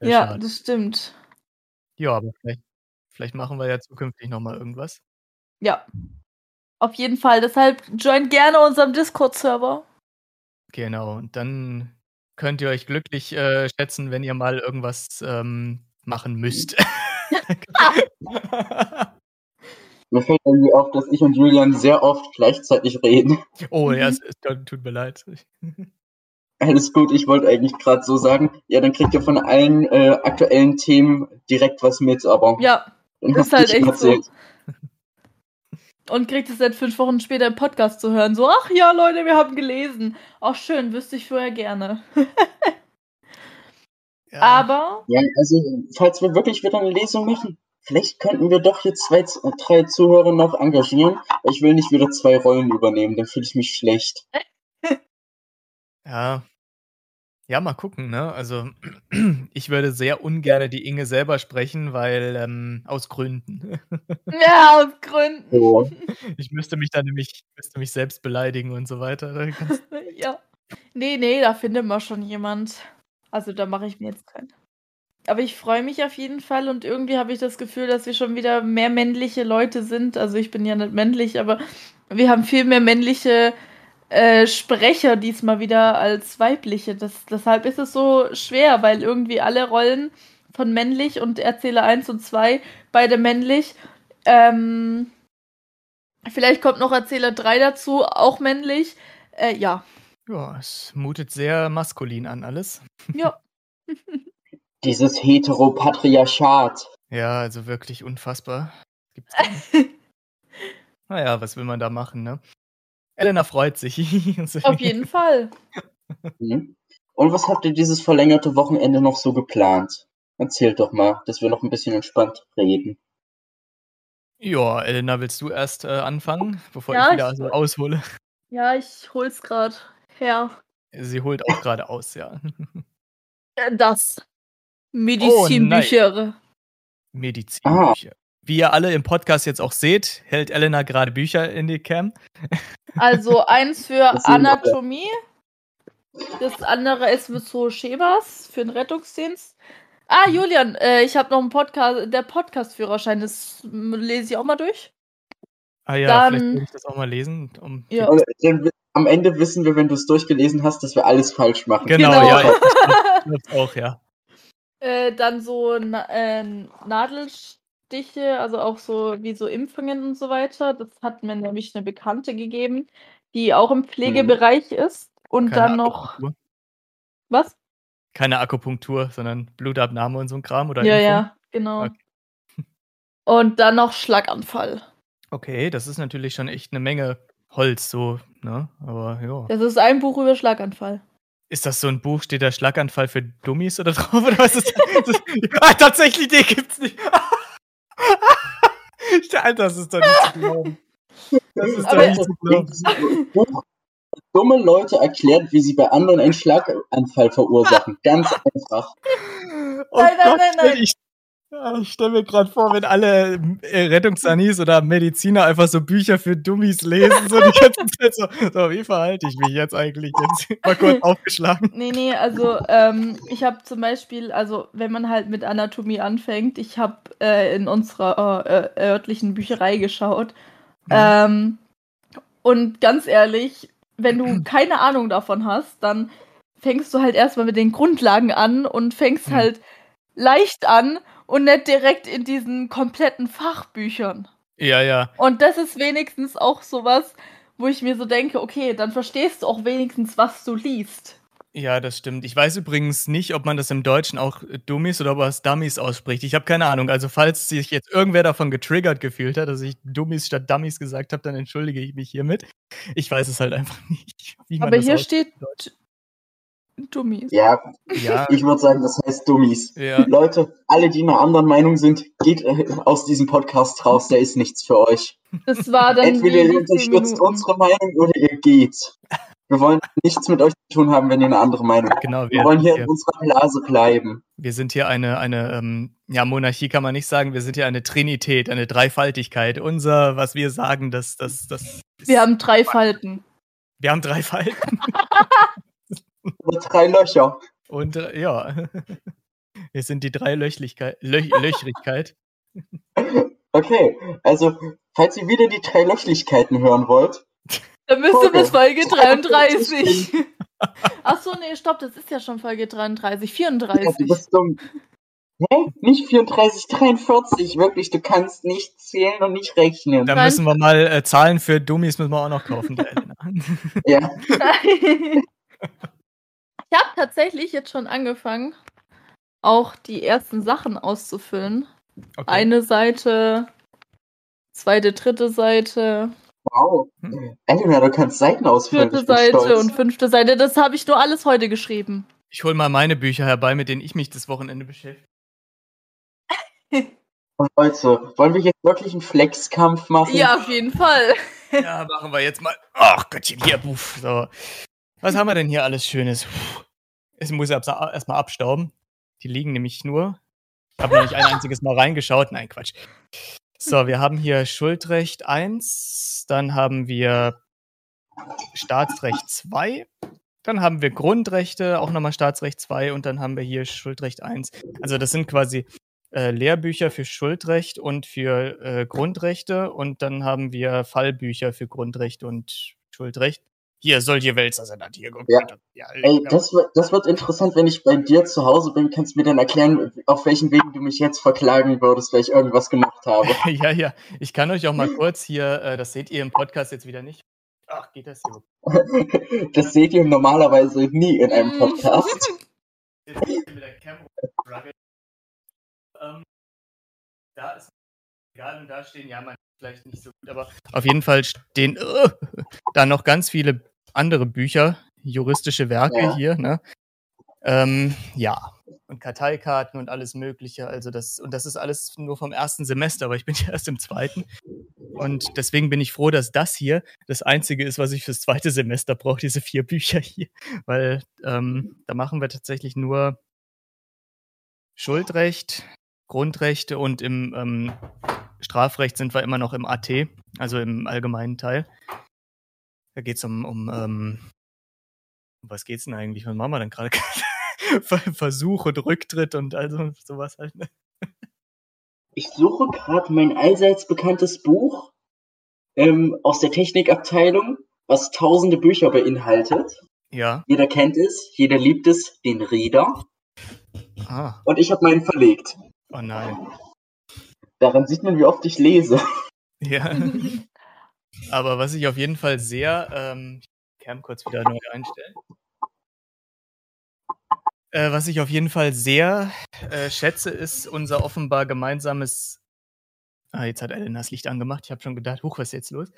Ja, schade. das stimmt. ja, aber vielleicht, vielleicht machen wir ja zukünftig nochmal irgendwas. Ja. Auf jeden Fall. Deshalb joint gerne unserem Discord-Server. Genau, und dann könnt ihr euch glücklich äh, schätzen, wenn ihr mal irgendwas ähm, machen müsst. Mir fällt irgendwie auf, dass ich und Julian sehr oft gleichzeitig reden. oh, ja, Mhm. es, es tut mir leid. Alles gut, ich wollte eigentlich gerade so sagen, ja, dann kriegt ihr von allen äh, aktuellen Themen direkt was mit, aber Ja, dann ist halt echt so. erzählt. Und kriegt es dann fünf Wochen später im Podcast zu hören. So, ach ja, Leute, wir haben gelesen. Auch schön, wüsste ich vorher gerne. Ja. Aber, Ja, also, falls wir wirklich wieder eine Lesung machen, vielleicht könnten wir doch jetzt zwei, drei Zuhörer noch engagieren. weil Ich will nicht wieder zwei Rollen übernehmen, dann fühle ich mich schlecht. Ja. Ja, mal gucken, ne? Also, ich würde sehr ungern die Inge selber sprechen, weil, ähm, aus Gründen. ja, aus Gründen. So. Ich müsste mich dann nämlich, müsste mich selbst beleidigen und so weiter. Ja. Nee, nee, da findet man schon jemand. Also da mache ich mir jetzt keinen. Aber ich freue mich auf jeden Fall und irgendwie habe ich das Gefühl, dass wir schon wieder mehr männliche Leute sind. Also ich bin ja nicht männlich, aber wir haben viel mehr männliche äh, Sprecher diesmal wieder als weibliche. Das, deshalb ist es so schwer, weil irgendwie alle Rollen von männlich und Erzähler 1 und 2, beide männlich. Ähm, vielleicht kommt noch Erzähler 3 dazu, auch männlich. Äh, ja. Ja, es mutet sehr maskulin an alles. Ja. Dieses Heteropatriarchat. Ja, also wirklich unfassbar. Gibt's. Naja, was will man da machen, ne? Elena freut sich. Auf jeden Fall. Hm? Und was habt ihr dieses verlängerte Wochenende noch so geplant? Erzählt doch mal, dass wir noch ein bisschen entspannt reden. Ja, Elena, willst du erst äh, anfangen, bevor Ja, ich wieder ich- so aushole? Ja, ich hol's grad her. Sie holt auch gerade aus, ja. Äh, Das. Medizinbücher. Medizinbücher. Wie ihr alle im Podcast jetzt auch seht, hält Elena gerade Bücher in die Cam. Also eins für. Anatomie. Das andere ist mit so Schebers für den Rettungsdienst. Ah, Julian, äh, ich habe noch einen Podcast, der Podcast-Führerschein, das lese ich auch mal durch. Ah ja, Dann- vielleicht will ich das auch mal lesen. Um Ja. Am Ende wissen wir, wenn du es durchgelesen hast, dass wir alles falsch machen. Genau, Genau. ja, ich glaub's auch, ja. Äh, dann so Na äh, Nadelstiche, also auch so wie so Impfungen und so weiter. Das hat mir nämlich eine Bekannte gegeben, die auch im Pflegebereich ist. Und Keine dann noch. Akupunktur. Was? Keine Akupunktur, sondern Blutabnahme und so ein Kram oder Ja, Impfung. ja, genau. Okay. Und dann noch Schlaganfall. Okay, das ist natürlich schon echt eine Menge Holz, so, ne? Aber ja. Das ist ein Buch über Schlaganfall. Ist das so ein Buch, steht da Schlaganfall für Dummies oder drauf? Oder was ist das? ah, tatsächlich, den gibt's nicht. Alter, das ist doch nicht zu glauben. Das ist Aber- doch nicht zu glauben. Buch dumme Leute erklärt, wie sie bei anderen einen Schlaganfall verursachen. Ganz einfach. Oh Nein, nein, Gott, nein, nein. Ich, Ja, ich stelle mir gerade vor, wenn alle äh, Rettungsanis oder Mediziner einfach so Bücher für Dummies lesen, so die ganze Zeit so, so wie verhalte ich mich jetzt eigentlich? Jetzt mal kurz aufgeschlagen. Nee, nee, also ähm, ich habe zum Beispiel, also wenn man halt mit Anatomie anfängt, ich habe äh, in unserer äh, örtlichen Bücherei geschaut. Mhm. Ähm, und ganz ehrlich, wenn du keine Ahnung davon hast, dann fängst du halt erstmal mit den Grundlagen an und fängst mhm. halt leicht an und nicht direkt in diesen kompletten Fachbüchern. Ja, ja. Und das ist wenigstens auch sowas, wo ich mir so denke, okay, dann verstehst du auch wenigstens, was du liest. Ja, das stimmt. Ich weiß übrigens nicht, ob man das im Deutschen auch Dummies oder ob es Dummies ausspricht. Ich habe keine Ahnung. Also falls sich jetzt irgendwer davon getriggert gefühlt hat, dass ich Dummies statt Dummies gesagt habe, dann entschuldige ich mich hiermit. Ich weiß es halt einfach nicht. Aber hier steht Dummies. Ja, ja. ich würde sagen, das heißt Dummies. Ja. Leute, alle, die einer anderen Meinung sind, geht äh, aus diesem Podcast raus, der ist nichts für euch. Das war dann Entweder ihr unterstützt unsere Meinung oder ihr geht. Wir wollen nichts mit euch zu tun haben, wenn ihr eine andere Meinung habt. Genau, wir, wir wollen hier in unserer Blase bleiben. Wir sind hier eine, eine ähm, ja, Monarchie kann man nicht sagen, wir sind hier eine Trinität, eine Dreifaltigkeit. Unser, was wir sagen, das, das, das. Wir haben drei Falten. Wir haben drei Falten. Und drei Löcher. Und äh, ja, wir sind die drei Löchlichkeit, Löch, Löchrigkeit. Okay, also falls ihr wieder die drei Löchlichkeiten hören wollt, dann müsst ihr bis Folge 33. Achso, nee, stopp, das ist ja schon Folge 33, 34. Ja, du bist dumm. Hä? Nicht 34, 43. Wirklich, du kannst nicht zählen und nicht rechnen. Da müssen wir mal äh, Zahlen für Dummies müssen wir auch noch kaufen, ja. Ich habe tatsächlich jetzt schon angefangen, auch die ersten Sachen auszufüllen. Okay. Eine Seite, zweite, dritte Seite. Wow. Hm. Elena, du kannst Seiten ausfüllen. Vierte Seite stolz. und fünfte Seite. Das habe ich nur alles heute geschrieben. Ich hole mal meine Bücher herbei, mit denen ich mich das Wochenende beschäftige. Und Leute, wollen wir jetzt wirklich einen Flexkampf machen? Ja, auf jeden Fall. ja, machen wir jetzt mal. Ach Gottchen, hier, buff. So. Was haben wir denn hier alles Schönes? Es muss erstmal abstauben. Die liegen nämlich nur. Ich habe noch nicht ein einziges Mal reingeschaut. Nein, Quatsch. So, wir haben hier Schuldrecht 1, dann haben wir Staatsrecht 2, dann haben wir Grundrechte, auch nochmal Staatsrecht 2 und dann haben wir hier Schuldrecht 1. Also das sind quasi äh, Lehrbücher für Schuldrecht und für äh, Grundrechte und dann haben wir Fallbücher für Grundrecht und Schuldrecht. Hier, solche Wälzer sind das hier. Ja. ja Ey, das wird, das wird interessant, wenn ich bei dir zu Hause bin. Kannst du mir dann erklären, auf welchen Wegen du mich jetzt verklagen würdest, weil ich irgendwas gemacht habe? ja, ja. Ich kann euch auch mal kurz hier, äh, das seht ihr im Podcast jetzt wieder nicht. Ach, geht das hier? das seht ihr normalerweise nie in einem Podcast. ähm, da ist egal und da stehen, ja, man vielleicht nicht so gut, aber auf jeden Fall stehen uh, da noch ganz viele andere Bücher, juristische Werke ja. hier, ne? Ähm, ja, und Karteikarten und alles Mögliche. Also das, und das ist alles nur vom ersten Semester, aber ich bin ja erst im zweiten. Und deswegen bin ich froh, dass das hier das Einzige ist, was ich fürs zweite Semester brauche, diese vier Bücher hier. Weil ähm, da machen wir tatsächlich nur Schuldrecht, Grundrechte und im ähm, Strafrecht sind wir immer noch im AT, also im allgemeinen Teil. Da geht es um, um ähm, was geht's denn eigentlich? Was machen wir denn gerade? Versuch und Rücktritt und also sowas halt. Ne? Ich suche gerade mein allseits bekanntes Buch ähm, aus der Technikabteilung, was tausende Bücher beinhaltet. Ja. Jeder kennt es, jeder liebt es, den Reader. Ah. Und ich habe meinen verlegt. Oh nein. Daran sieht man, wie oft ich lese. Ja. Aber was ich auf jeden Fall sehr, ähm, ich Cam kurz wieder neu einstellen. Äh, was ich auf jeden Fall sehr äh, schätze, ist unser offenbar gemeinsames. Ah, jetzt hat Elena das Licht angemacht. Ich habe schon gedacht, huch, was ist jetzt los?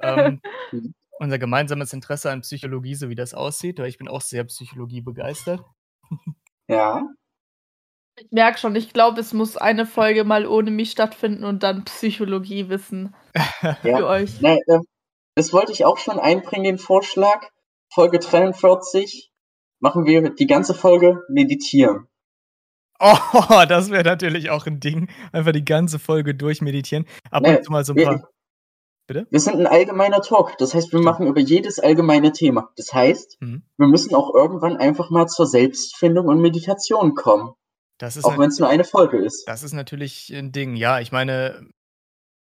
Ähm, unser gemeinsames Interesse an Psychologie, so wie das aussieht, weil ich bin auch sehr Psychologie begeistert. Ja. Ich merke schon, ich glaube, es muss eine Folge mal ohne mich stattfinden und dann Psychologie wissen ja. für euch. Nee, äh, das wollte ich auch schon einbringen, den Vorschlag. Folge 43 machen wir die ganze Folge meditieren. Oh, das wäre natürlich auch ein Ding. Einfach die ganze Folge durchmeditieren. Ab und Nee, zu mal so ein wir, paar. Bitte? wir sind ein allgemeiner Talk. Das heißt, wir machen über jedes allgemeine Thema. Das heißt, Mhm. wir müssen auch irgendwann einfach mal zur Selbstfindung und Meditation kommen. Das ist, Auch wenn es nur eine Folge ist. das ist natürlich ein Ding. Ja, ich meine,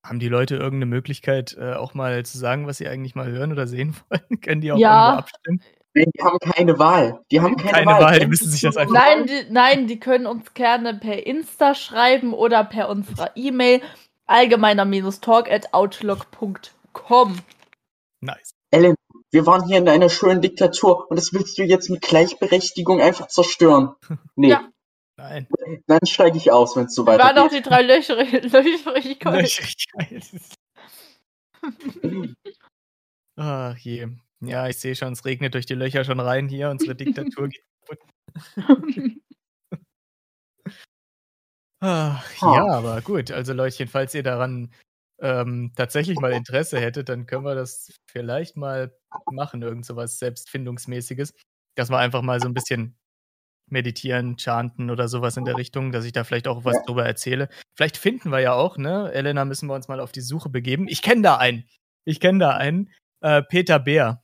haben die Leute irgendeine Möglichkeit, äh, auch mal zu sagen, was sie eigentlich mal hören oder sehen wollen? Können die auch Ja. abstimmen? Nein, die haben keine Wahl. Die haben keine, Keine Wahl. Wahl, die müssen sich das einfach- Nein, die, nein, die können uns gerne per Insta schreiben oder per unserer E-Mail allgemeiner-talk at outlook.com. Nice. Ellen, wir waren hier in einer schönen Diktatur und das willst du jetzt mit Gleichberechtigung einfach zerstören. Nee, Ja. Nein. dann steige ich aus, wenn es so Waren auch weitergeht. die drei Löcher, geil. Ach je. Ja, ich sehe schon, es regnet durch die Löcher schon rein hier. Unsere Diktatur geht kaputt. Ach, Ha. ja, aber gut. Also Leutchen, falls ihr daran ähm, tatsächlich mal Interesse hättet, dann können wir das vielleicht mal machen, irgend sowas Selbstfindungsmäßiges. Dass wir einfach mal so ein bisschen meditieren, chanten oder sowas in der Richtung, dass ich da vielleicht auch was Ja. drüber erzähle. Vielleicht finden wir ja auch, ne? Elena, müssen wir uns mal auf die Suche begeben. Ich kenne da einen. Ich kenne da einen. Äh, Peter Bär.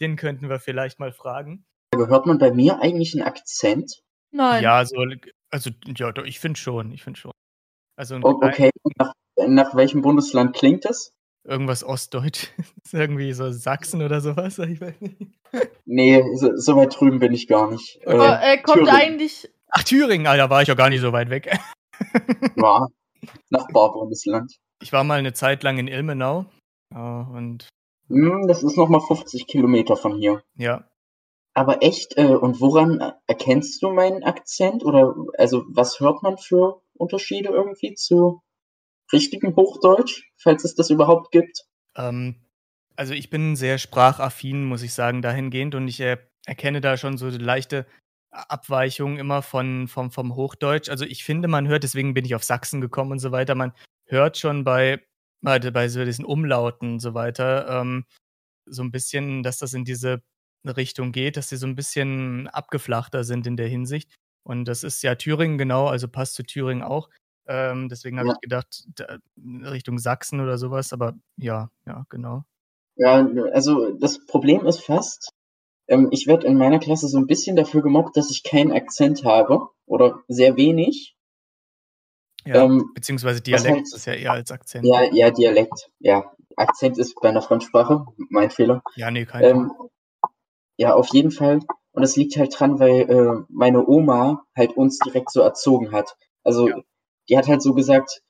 Den könnten wir vielleicht mal fragen. Hört man bei mir eigentlich einen Akzent? Nein. Ja, so, also, ja, doch, ich finde schon, ich finde schon. Also Okay, nach, nach welchem Bundesland klingt das? Irgendwas Ostdeutsch. Ist irgendwie so Sachsen oder sowas. Ich weiß nicht. Nee, so, so weit drüben bin ich gar nicht. Okay. Aber, äh, kommt Thüringen. eigentlich. Ach, Thüringen, Alter, war ich ja gar nicht so weit weg. Ja, Nachbarbundesland. Ich war mal eine Zeit lang in Ilmenau. Ja, und Hm, das ist nochmal 50 Kilometer von hier. ja, Aber echt, äh, und woran erkennst du meinen Akzent? Oder also was hört man für Unterschiede irgendwie zu richtigem Hochdeutsch, falls es das überhaupt gibt? ähm, also ich bin sehr sprachaffin, muss ich sagen, dahingehend. Und ich äh, erkenne da schon so leichte Abweichungen immer von, vom, vom Hochdeutsch. Also ich finde, man hört, deswegen bin ich auf Sachsen gekommen und so weiter, man hört schon bei, bei, bei so diesen Umlauten und so weiter, ähm, so ein bisschen, dass das in diese Richtung geht, dass sie so ein bisschen abgeflachter sind in der Hinsicht. Und das ist ja Thüringen genau, also passt zu Thüringen auch. Ähm, deswegen habe Ja. ich gedacht, da, Richtung Sachsen oder sowas, aber ja, ja, genau. Ja, also das Problem ist fast, ähm, ich werde in meiner Klasse so ein bisschen dafür gemobbt, dass ich keinen Akzent habe oder sehr wenig. Ja, Ähm, beziehungsweise Dialekt halt- ist ja eher als Akzent. Ja, ja, Dialekt. Ja, Akzent ist bei einer Fremdsprache, mein Fehler. Ja, nee, kein Ähm, ja, auf jeden Fall. Und das liegt halt dran, weil äh, meine Oma halt uns direkt so erzogen hat. Also Ja. Die hat halt so gesagt,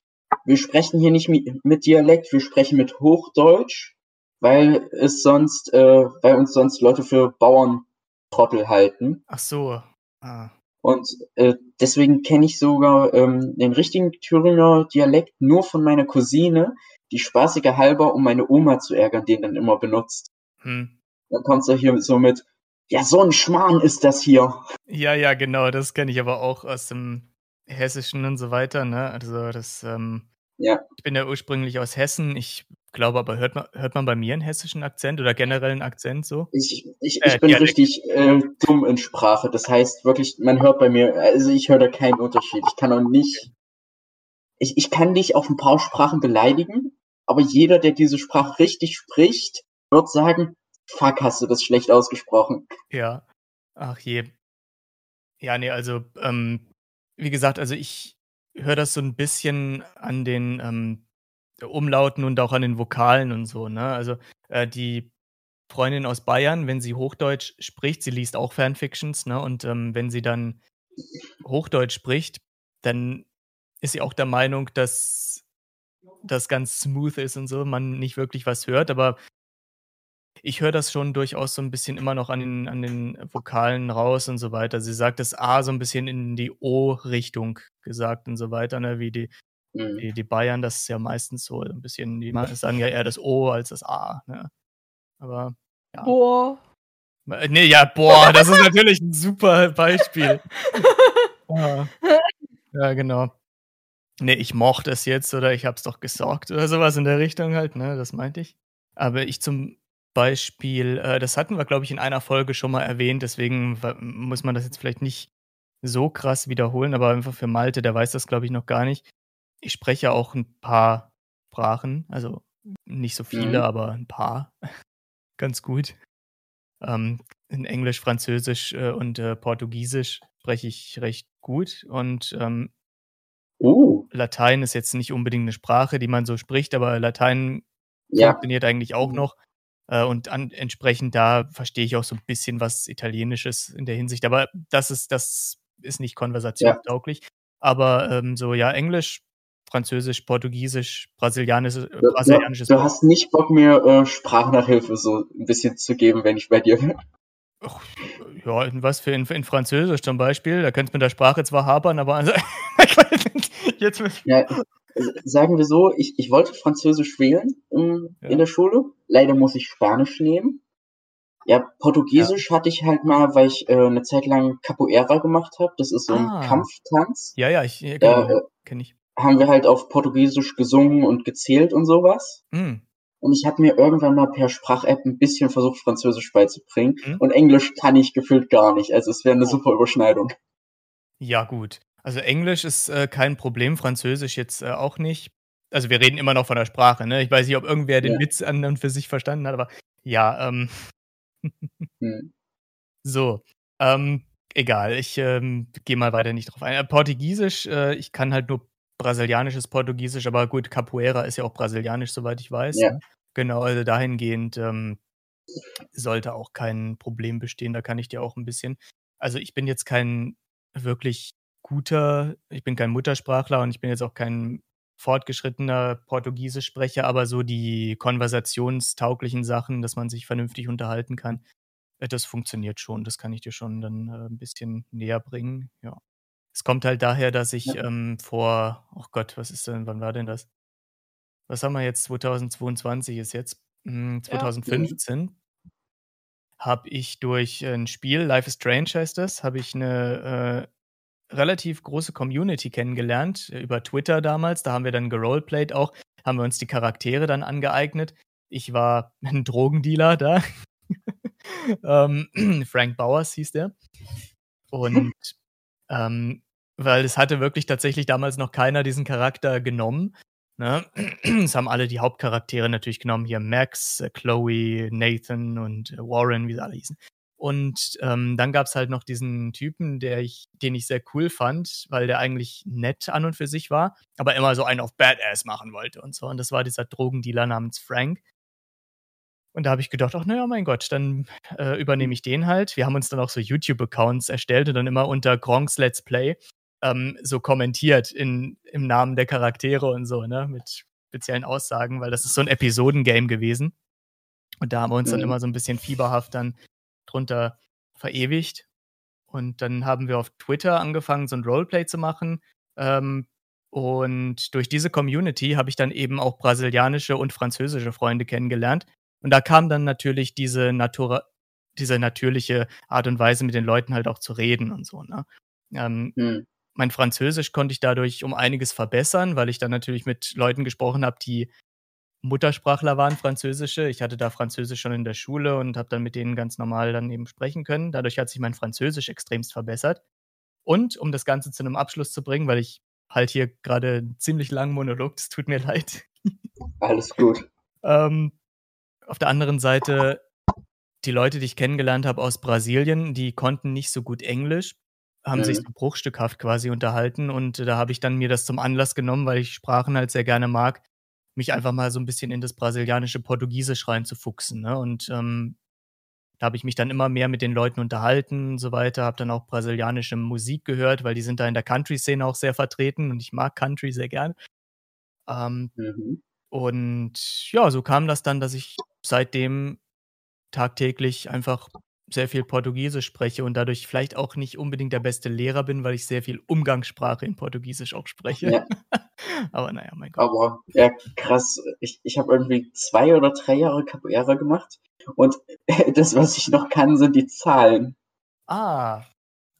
wir sprechen hier nicht mi- mit Dialekt, wir sprechen mit Hochdeutsch, weil es sonst, äh, weil uns sonst Leute für Bauerntrottel halten. Ach so. Ah, Und äh, deswegen kenne ich sogar ähm, den richtigen Thüringer Dialekt nur von meiner Cousine, die spaßige halber, um meine Oma zu ärgern, den dann immer benutzt. hm. Dann kommt sie hier so mit, ja, so ein Schmarrn ist das hier. Ja, ja, genau, das kenne ich aber auch aus dem Hessischen und so weiter, ne? Also das, ähm, Ja. ich bin ja ursprünglich aus Hessen. Ich glaube aber, hört man, hört man bei mir einen hessischen Akzent oder generell einen Akzent so? Ich, ich, Äh, ich bin Dialekt. richtig äh, dumm in Sprache. Das heißt wirklich, man hört bei mir, also ich höre da keinen Unterschied. Ich kann auch nicht, ich, ich kann dich auf ein paar Sprachen beleidigen, aber jeder, der diese Sprache richtig spricht, wird sagen, fuck, hast du das schlecht ausgesprochen. Ja. Ach je. Ja, nee, also, ähm, wie gesagt, also ich höre das so ein bisschen an den ähm, Umlauten und auch an den Vokalen und so, ne? Also, äh, die Freundin aus Bayern, wenn sie Hochdeutsch spricht, sie liest auch Fanfictions, ne? Und ähm, wenn sie dann Hochdeutsch spricht, dann ist sie auch der Meinung, dass das ganz smooth ist und so, man nicht wirklich was hört, aber ich höre das schon durchaus so ein bisschen immer noch an den, an den Vokalen raus und so weiter. Sie sagt das A so ein bisschen in die O-Richtung gesagt und so weiter, ne? wie die, Hm. die, die Bayern, das ist ja meistens so ein bisschen, die sagen ja eher das O als das A. Ne? Aber, ja. Boah. Äh, Nee, ja, boah, das ist natürlich ein super Beispiel. Ja, ja genau. Nee, ich mochte es jetzt oder ich hab's doch gesorgt oder sowas in der Richtung halt, ne, das meinte ich. Aber ich zum Beispiel, äh, das hatten wir, glaube ich, in einer Folge schon mal erwähnt, deswegen muss man das jetzt vielleicht nicht so krass wiederholen, aber einfach für Malte, der weiß das, glaube ich, noch gar nicht. Ich spreche auch ein paar Sprachen, also nicht so viele, Mhm. aber ein paar. Ganz gut. Ähm, in Englisch, Französisch äh, und äh, Portugiesisch spreche ich recht gut und ähm, Oh, Latein ist jetzt nicht unbedingt eine Sprache, die man so spricht, aber Latein ja. funktioniert eigentlich auch Mhm. noch. Äh, und an, entsprechend da verstehe ich auch so ein bisschen was Italienisches in der Hinsicht. Aber das ist, das ist nicht konversationstauglich. Aber ähm, so, ja, Englisch, Französisch, Portugiesisch, Brasilianisch, äh, Du, du, brasilianisches du hast nicht Bock, mir äh, Sprachnachhilfe so ein bisschen zu geben, wenn ich bei dir bin. Ach, ja, in was für in, in Französisch zum Beispiel. Da könnte es mit der Sprache zwar hapern, aber also, jetzt mit, Ja, sagen wir so, ich, ich wollte Französisch wählen ähm, Ja. in der Schule. Leider muss ich Spanisch nehmen. Ja, Portugiesisch hatte ich halt mal, weil ich äh, eine Zeit lang Capoeira gemacht habe. Das ist so ein Ah. Kampftanz. ja, ja, ich ja, Da äh, kenne ich. haben wir halt auf Portugiesisch gesungen und gezählt und sowas. Hm. Und ich habe mir irgendwann mal per Sprach-App ein bisschen versucht, Französisch beizubringen. Mhm. Und Englisch kann ich gefühlt gar nicht. Also es wäre eine Oh. super Überschneidung. Ja, gut. Also Englisch ist äh, kein Problem, Französisch jetzt äh, auch nicht. Also wir reden immer noch von der Sprache, ne? Ich weiß nicht, ob irgendwer den Ja. Witz an und für sich verstanden hat, aber ja, ähm, Hm. so. Ähm, egal, ich ähm, gehe mal weiter nicht drauf ein. Äh, Portugiesisch, äh, ich kann halt nur brasilianisches Portugiesisch, aber gut, Capoeira ist ja auch brasilianisch, soweit ich weiß. Ja. Genau, also dahingehend ähm, sollte auch kein Problem bestehen. Da kann ich dir auch ein bisschen. Also ich bin jetzt kein wirklich guter, ich bin kein Muttersprachler und ich bin jetzt auch kein fortgeschrittener Portugiesischsprecher, aber so die konversationstauglichen Sachen, dass man sich vernünftig unterhalten kann, äh, das funktioniert schon. Das kann ich dir schon dann äh, ein bisschen näher bringen. Ja. Es kommt halt daher, dass ich Ja. ähm, vor, oh Gott, was ist denn, wann war denn das? Was haben wir jetzt? 2022 ist jetzt. Hm, Ja. 2015 habe ich durch ein Spiel, Life is Strange heißt das, habe ich eine äh, relativ große Community kennengelernt, äh, über Twitter damals. Da haben wir dann geroleplayed auch, haben wir uns die Charaktere dann angeeignet. Ich war ein Drogendealer da. ähm, Frank Bowers hieß der. Und ähm, weil es hatte wirklich tatsächlich damals noch keiner diesen Charakter genommen. Ne? Es haben alle die Hauptcharaktere natürlich genommen, hier Max, äh, Chloe, Nathan und äh, Warren, wie sie alle hießen. Und ähm, dann gab es halt noch diesen Typen, der ich, den ich sehr cool fand, weil der eigentlich nett an und für sich war, aber immer so einen auf Badass machen wollte und so. Und das war dieser Drogendealer namens Frank. Und da habe ich gedacht, ach naja, mein Gott, dann äh, übernehme ich den halt. Wir haben uns dann auch so YouTube-Accounts erstellt und dann immer unter Gronks Let's Play ähm, so kommentiert in, im Namen der Charaktere und so, ne, mit speziellen Aussagen, weil das ist so ein Episodengame gewesen. Und da haben wir uns dann Mhm. immer so ein bisschen fieberhaft dann drunter verewigt. Und dann haben wir auf Twitter angefangen, so ein Roleplay zu machen. Ähm, und durch diese Community habe ich dann eben auch brasilianische und französische Freunde kennengelernt. Und da kam dann natürlich diese, Natura diese natürliche Art und Weise, mit den Leuten halt auch zu reden und so. Ne? Ähm, Hm. mein Französisch konnte ich dadurch um einiges verbessern, weil ich dann natürlich mit Leuten gesprochen habe, die Muttersprachler waren, französische. Ich hatte da Französisch schon in der Schule und habe dann mit denen ganz normal dann eben sprechen können. Dadurch hat sich mein Französisch extremst verbessert. Und um das Ganze zu einem Abschluss zu bringen, weil ich halt hier gerade einen ziemlich langen Monolog, es tut mir leid. Alles gut. Ähm, auf der anderen Seite, die Leute, die ich kennengelernt habe aus Brasilien, die konnten nicht so gut Englisch, haben sich Mhm. so bruchstückhaft quasi unterhalten und da habe ich dann mir das zum Anlass genommen, weil ich Sprachen halt sehr gerne mag, mich einfach mal so ein bisschen in das brasilianische Portugiesisch reinzufuchsen. Ne? Und ähm, da habe ich mich dann immer mehr mit den Leuten unterhalten und so weiter, habe dann auch brasilianische Musik gehört, weil die sind da in der Country-Szene auch sehr vertreten und ich mag Country sehr gern. Ähm, Mhm. und ja, so kam das dann, dass ich seitdem tagtäglich einfach sehr viel Portugiesisch spreche und dadurch vielleicht auch nicht unbedingt der beste Lehrer bin, weil ich sehr viel Umgangssprache in Portugiesisch auch spreche. Ja. Aber naja, mein Gott. Aber ja, krass. Ich, ich habe irgendwie zwei oder drei Jahre Capoeira gemacht. Und das, was ich noch kann, sind die Zahlen. Ah,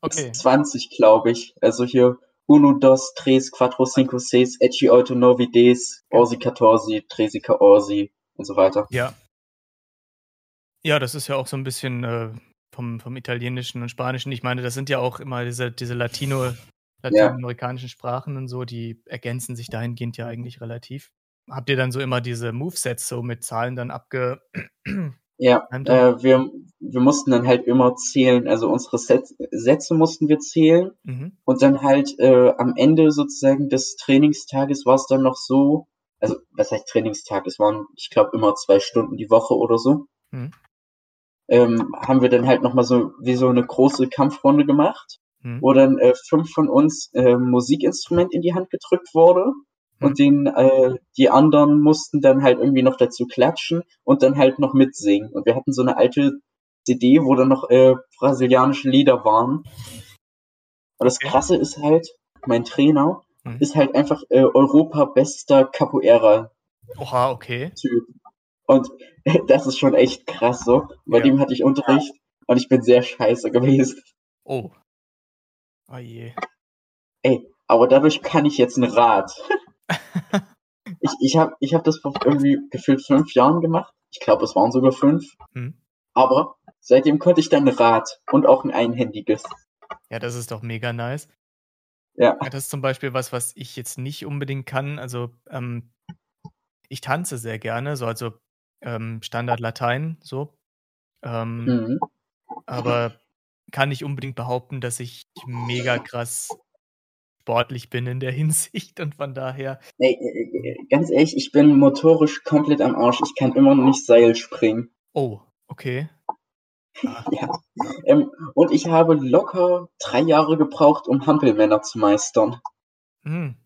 okay. 20, glaube ich. Also hier uno, dos, tres, quattro, cinco, seis, ecce, oito, novi, des, orsi, catorsi, tresi, caorsi und so weiter. Ja. Ja, das ist ja auch so ein bisschen äh, vom, vom Italienischen und Spanischen. Ich meine, das sind ja auch immer diese, diese Latino, lateinamerikanischen Sprachen und so, die ergänzen sich dahingehend ja eigentlich relativ. Habt ihr dann so immer diese Movesets so mit Zahlen dann abge. Ja, äh, wir, wir mussten dann halt immer zählen, also unsere Set Sätze mussten wir zählen Mhm. und dann halt äh, am Ende sozusagen des Trainingstages war es dann noch so, also was heißt Trainingstag, es waren, ich glaube, immer zwei Stunden die Woche oder so, Mhm. Ähm, haben wir dann halt nochmal so wie so eine große Kampfrunde gemacht, Mhm. wo dann äh, fünf von uns äh, Musikinstrument in die Hand gedrückt wurde und den, äh, die anderen mussten dann halt irgendwie noch dazu klatschen und dann halt noch mitsingen. Und wir hatten so eine alte CD, wo dann noch äh, brasilianische Lieder waren. Und das. Krasse ist halt, mein Trainer Mhm. ist halt einfach äh, Europa bester Capoeira-Typ. Oha, okay. Und das ist schon echt krass so. Bei Ja. dem hatte ich Unterricht und ich bin sehr scheiße gewesen. Oh. Oh je. Ey, aber dadurch kann ich jetzt ein Rad. ich ich habe ich hab das vor irgendwie gefühlt fünf Jahren gemacht. Ich glaube, es waren sogar fünf. Hm. Aber seitdem konnte ich dann ein Rad und auch ein einhändiges. Ja, das ist doch mega nice. Ja. Ja, das ist zum Beispiel was, was ich jetzt nicht unbedingt kann. Also, ähm, ich tanze sehr gerne, so also ähm, Standard Latein, so. Ähm, Mhm. aber kann nicht unbedingt behaupten, dass ich mega krass sportlich bin in der Hinsicht und von daher. Ey, äh, äh, ganz ehrlich, ich bin motorisch komplett am Arsch. Ich kann immer noch nicht Seil springen. Oh, okay. Ja. Ähm, und ich habe locker drei Jahre gebraucht, um Hampelmänner zu meistern. Hm.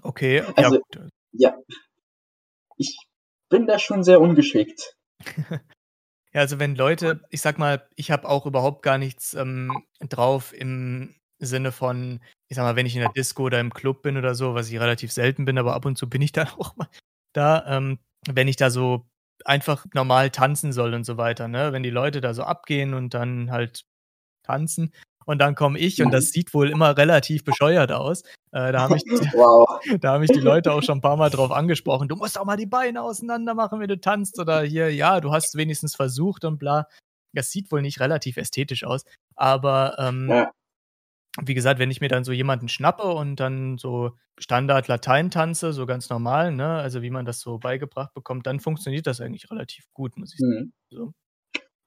Okay, ja Also- gut. Ich bin da schon sehr ungeschickt. Ja, also wenn Leute, ich sag mal, ich habe auch überhaupt gar nichts ähm, drauf im Sinne von, ich sag mal, wenn ich in der Disco oder im Club bin oder so, was ich relativ selten bin, aber ab und zu bin ich da auch mal da, ähm, wenn ich da so einfach normal tanzen soll und so weiter, ne? Wenn die Leute da so abgehen und dann halt tanzen und dann komme ich und das sieht wohl immer relativ bescheuert aus. Äh, da haben mich, Wow. da haben mich die Leute auch schon ein paar Mal drauf angesprochen. Du musst auch mal die Beine auseinander machen, wenn du tanzt. Oder hier, ja, du hast wenigstens versucht und bla. Das sieht wohl nicht relativ ästhetisch aus. Aber ähm, Ja. wie gesagt, wenn ich mir dann so jemanden schnappe und dann so Standard Latein tanze, so ganz normal, ne, also wie man das so beigebracht bekommt, dann funktioniert das eigentlich relativ gut, muss ich sagen. Mhm. So.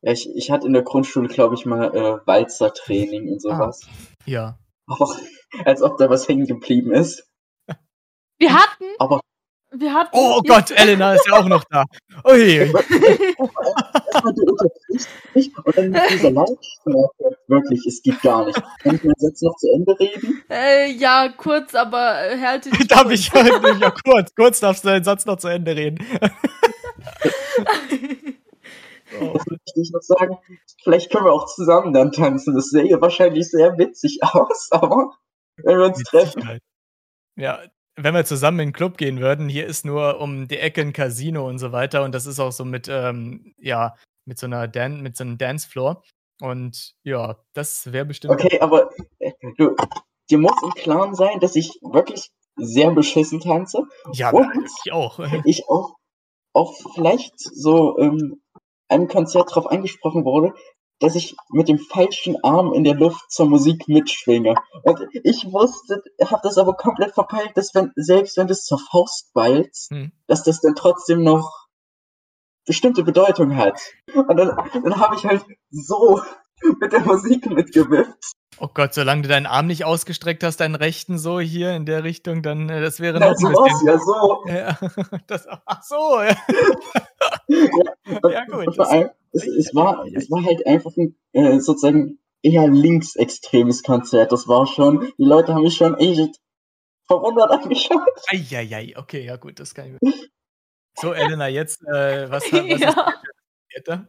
Ja, ich, ich hatte in der Grundschule, glaube ich, mal äh, Walzertraining und sowas. Ja. Aber als ob da was hängen geblieben ist. Wir hatten, Aber wir hatten. Oh Gott, Elena ist ja auch noch da. Ui. unterbrichst mich und dann mit dieser Lautstärke. Wirklich, es geht gar nicht. Kann ich meinen Satz noch zu Ende reden? Äh, ja, kurz, aber äh, halte dich Darf kurz. ich ja kurz, kurz darfst du deinen Satz noch zu Ende reden. Oh. Das möchte ich noch sagen. Vielleicht können wir auch zusammen dann tanzen. Das sähe wahrscheinlich sehr witzig aus, aber wenn wir uns treffen. Ja, wenn wir zusammen in den Club gehen würden, hier ist nur um die Ecke ein Casino und so weiter und das ist auch so mit, ähm, ja, mit so einer Dan mit so einem Dancefloor. Und ja, das wäre bestimmt. Okay, aber äh, du, dir muss im Klaren sein, dass ich wirklich sehr beschissen tanze. Ja, Und ich auch. ich auch, auch vielleicht so ähm, einem Konzert darauf angesprochen wurde, dass ich mit dem falschen Arm in der Luft zur Musik mitschwinge. Und ich wusste, habe das aber komplett verpeilt, dass wenn, selbst wenn das zur Faust balzt, Hm. dass das dann trotzdem noch bestimmte Bedeutung hat. Und dann, dann habe ich halt so mit der Musik mitgewippt. Oh Gott, solange du deinen Arm nicht ausgestreckt hast, deinen rechten so hier in der Richtung, dann äh, das wäre Ja, noch so ein bisschen. ja so. Ja, das, ach so, ja. Und, Ja, gut, allem, es, es, war, es war halt einfach ein äh, sozusagen eher linksextremes Konzert. Das war schon, die Leute haben mich schon echt verwundert angeschaut. Eieiei, okay, ja gut, das kann ich mir. So, Elena, jetzt, äh, was, was ist ja. passiert da?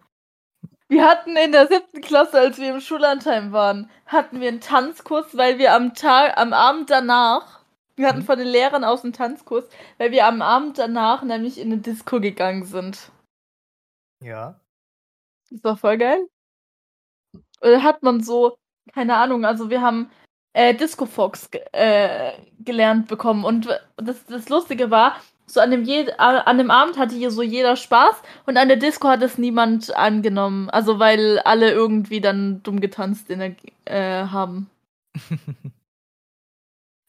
Wir hatten in der siebten Klasse, als wir im Schullandheim waren, hatten wir einen Tanzkurs, weil wir am Tag, am Abend danach, wir hatten Mhm. von den Lehrern aus einen Tanzkurs, weil wir am Abend danach nämlich in eine Disco gegangen sind. Ja. Das war voll geil. Oder hat man so, keine Ahnung, also wir haben äh, Disco Fox äh, gelernt bekommen und das, das Lustige war, so an dem, je an dem Abend hatte hier so jeder Spaß und an der Disco hat es niemand angenommen. Also weil alle irgendwie dann dumm getanzt in der, äh, haben.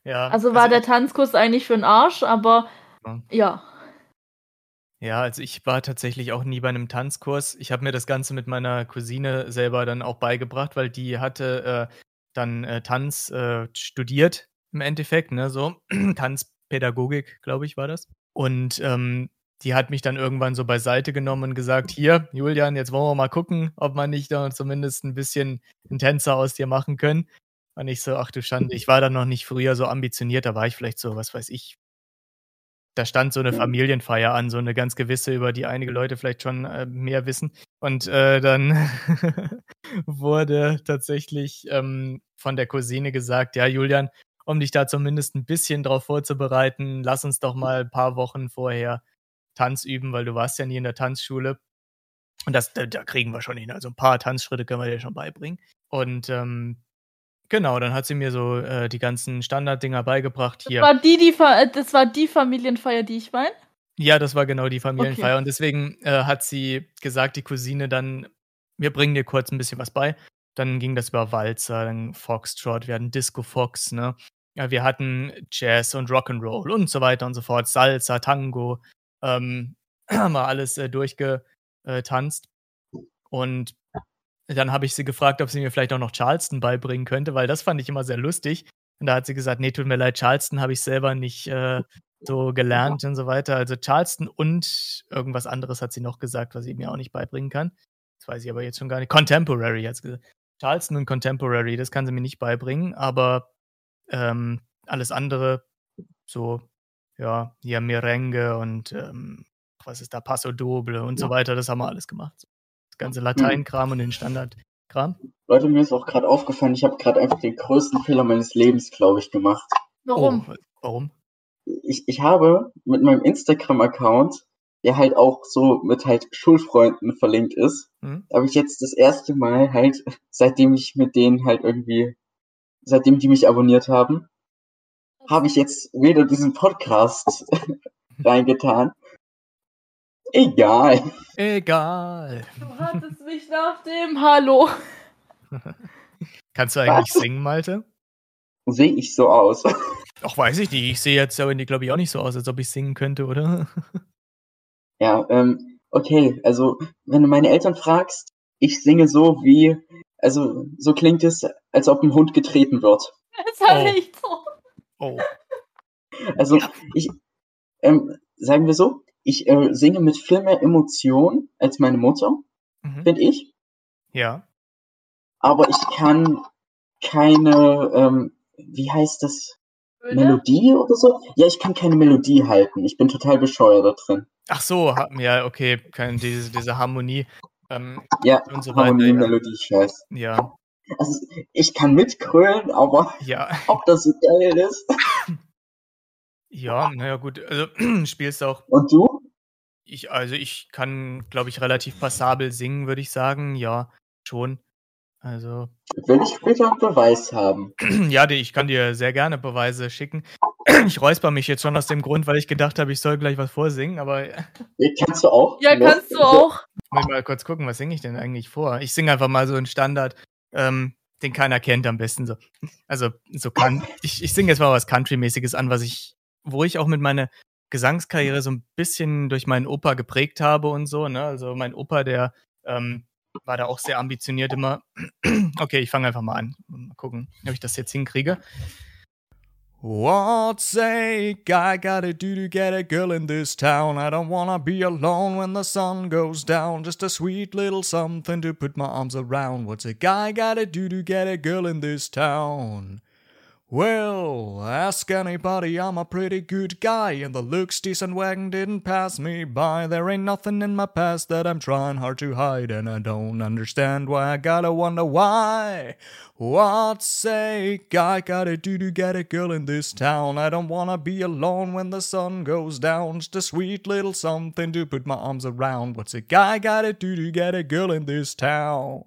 ja. Also war also der Tanzkurs eigentlich für den Arsch, aber ja. ja. Ja, also ich war tatsächlich auch nie bei einem Tanzkurs. Ich habe mir das Ganze mit meiner Cousine selber dann auch beigebracht, weil die hatte äh, dann äh, Tanz äh, studiert im Endeffekt, ne, so Tanzpädagogik, glaube ich, war das. Und ähm, die hat mich dann irgendwann so beiseite genommen und gesagt, hier, Julian, jetzt wollen wir mal gucken, ob man nicht da zumindest ein bisschen einen Tänzer aus dir machen können. Und ich so, ach du Schande, ich war da noch nicht früher so ambitioniert, da war ich vielleicht so, was weiß ich. Da stand so eine Familienfeier an, so eine ganz gewisse, über die einige Leute vielleicht schon äh, mehr wissen. Und äh, dann wurde tatsächlich ähm, von der Cousine gesagt, ja, Julian, um dich da zumindest ein bisschen drauf vorzubereiten, lass uns doch mal ein paar Wochen vorher Tanz üben, weil du warst ja nie in der Tanzschule. Und das, da, da kriegen wir schon hin. Also ein paar Tanzschritte können wir dir schon beibringen. Und ähm, genau, dann hat sie mir so äh, die ganzen Standarddinger beigebracht. Hier. Das war die, die, äh, das war die Familienfeier, die ich meine? Ja, das war genau die Familienfeier. Okay. Und deswegen äh, hat sie gesagt, die Cousine dann, wir bringen dir kurz ein bisschen was bei. Dann ging das über Walzer, dann Foxtrot, wir hatten Disco Fox, ne? Wir hatten Jazz und Rock'n'Roll und so weiter und so fort, Salsa, Tango, ähm, haben wir alles äh, durchgetanzt. Und dann habe ich sie gefragt, ob sie mir vielleicht auch noch Charleston beibringen könnte, weil das fand ich immer sehr lustig. Und da hat sie gesagt, nee, tut mir leid, Charleston habe ich selber nicht äh, so gelernt und so weiter. Also Charleston und irgendwas anderes hat sie noch gesagt, was sie mir auch nicht beibringen kann. Das weiß ich aber jetzt schon gar nicht. Contemporary hat sie gesagt. Charleston und Contemporary, das kann sie mir nicht beibringen, aber ähm, alles andere, so, ja, hier Merengue und ähm, was ist da, Paso Doble und ja. so weiter, das haben wir alles gemacht. Das ganze Lateinkram und den Standardkram. Leute, mir ist auch gerade aufgefallen, ich habe gerade einfach den größten Fehler meines Lebens, glaube ich, gemacht. Warum? Oh, warum? Ich, ich habe mit meinem Instagram-Account der halt auch so mit halt Schulfreunden verlinkt ist, mhm. habe ich jetzt das erste Mal halt, seitdem ich mit denen halt irgendwie, seitdem die mich abonniert haben, habe ich jetzt wieder diesen Podcast reingetan. Egal. Egal. Du hattest mich nach dem Hallo. Kannst du eigentlich Was? singen, Malte? Sehe ich so aus? Ach, weiß ich nicht. Ich sehe jetzt aber, glaube ich, auch nicht so aus, als ob ich singen könnte, oder? Ja, ähm, okay, also wenn du meine Eltern fragst, ich singe so wie, also so klingt es, als ob ein Hund getreten wird. Das halt oh. nicht so. Oh. Also ich, ähm, sagen wir so, ich äh, singe mit viel mehr Emotion als meine Mutter, mhm. finde ich. Ja. Aber ich kann keine, ähm, wie heißt das? Oder? Melodie oder so? Ja, ich kann keine Melodie halten. Ich bin total bescheuert da drin. Ach so, ja, okay, keine, diese, diese Harmonie. Ähm, ja, und so weiter, Melodie, Scheiß. Ja. Also, ich kann mitkrölen, aber ja. ob das so geil ist. Ja, naja, gut. Also, spielst auch. Und du? Ich, also, ich kann, glaube ich, relativ passabel singen, würde ich sagen. Ja, schon. Also. Will ich später einen Beweis haben? ja, ich kann dir sehr gerne Beweise schicken. Ich räusper mich jetzt schon aus dem Grund, weil ich gedacht habe, ich soll gleich was vorsingen, aber. Kannst du auch? Ja, kannst du auch. Ich mal kurz gucken, was singe ich denn eigentlich vor? Ich singe einfach mal so einen Standard, ähm, den keiner kennt am besten so. Also, so kann. Ich, ich singe jetzt mal was Country-mäßiges an, was ich, wo ich auch mit meiner Gesangskarriere so ein bisschen durch meinen Opa geprägt habe und so, ne? Also mein Opa, der ähm, war da auch sehr ambitioniert immer. Okay, ich fange einfach mal an. Mal gucken, ob ich das jetzt hinkriege. What's sake I gotta do to get a girl in this town? I don't wanna be alone when the sun goes down. Just a sweet little something to put my arms around. What's a guy gotta do to get a girl in this town? Well, ask anybody, I'm a pretty good guy, and the looks decent wagon didn't pass me by. There ain't nothing in my past that I'm trying hard to hide, and I don't understand why I gotta wonder why. What sake I gotta do to get a girl in this town? I don't wanna be alone when the sun goes down. Just a sweet little something to put my arms around. What's a guy gotta do to get a girl in this town?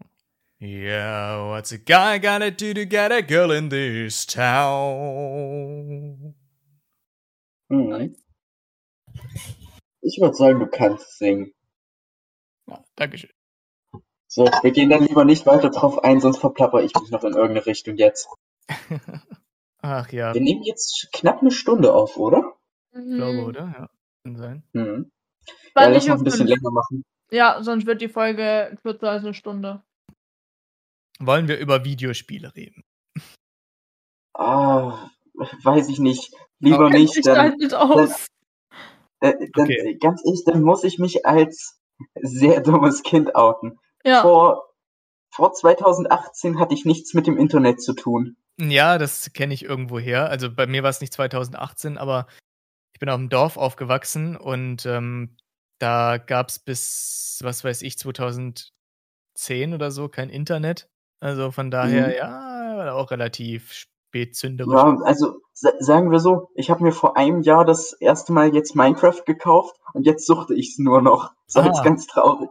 Yeah, what's a guy gotta do to get a girl in this town? Mhm. Ich würde sagen, du kannst singen. Ja, Dankeschön. So, wir gehen dann lieber nicht weiter drauf ein, sonst verplapper ich mich noch in irgendeine Richtung jetzt. Ach ja, Wir nehmen jetzt knapp eine Stunde auf, oder? ich glaube, oder? Ja, kann sein. Mhm. Ja, lass auf ein bisschen länger machen. Ja, sonst wird die Folge kürzer als eine Stunde. Wollen wir über Videospiele reden? Ah, weiß ich nicht. Lieber Okay. nicht, Ich dann, nicht aus. äh, dann Okay. äh, ganz ehrlich, dann muss ich mich als sehr dummes Kind outen. Ja. Vor, vor 2018 hatte ich nichts mit dem Internet zu tun. Ja, das kenne ich irgendwo her. Also bei mir war es nicht 2018, aber ich bin auf dem Dorf aufgewachsen und ähm, da gab es bis, was weiß ich, 2010 oder so kein Internet. Also von daher, Mhm. ja, war auch relativ spätzünderisch. Ja, also sa sagen wir so, ich habe mir vor einem Jahr das erste Mal jetzt Minecraft gekauft und jetzt suchte ich es nur noch. So Ah. jetzt ganz traurig.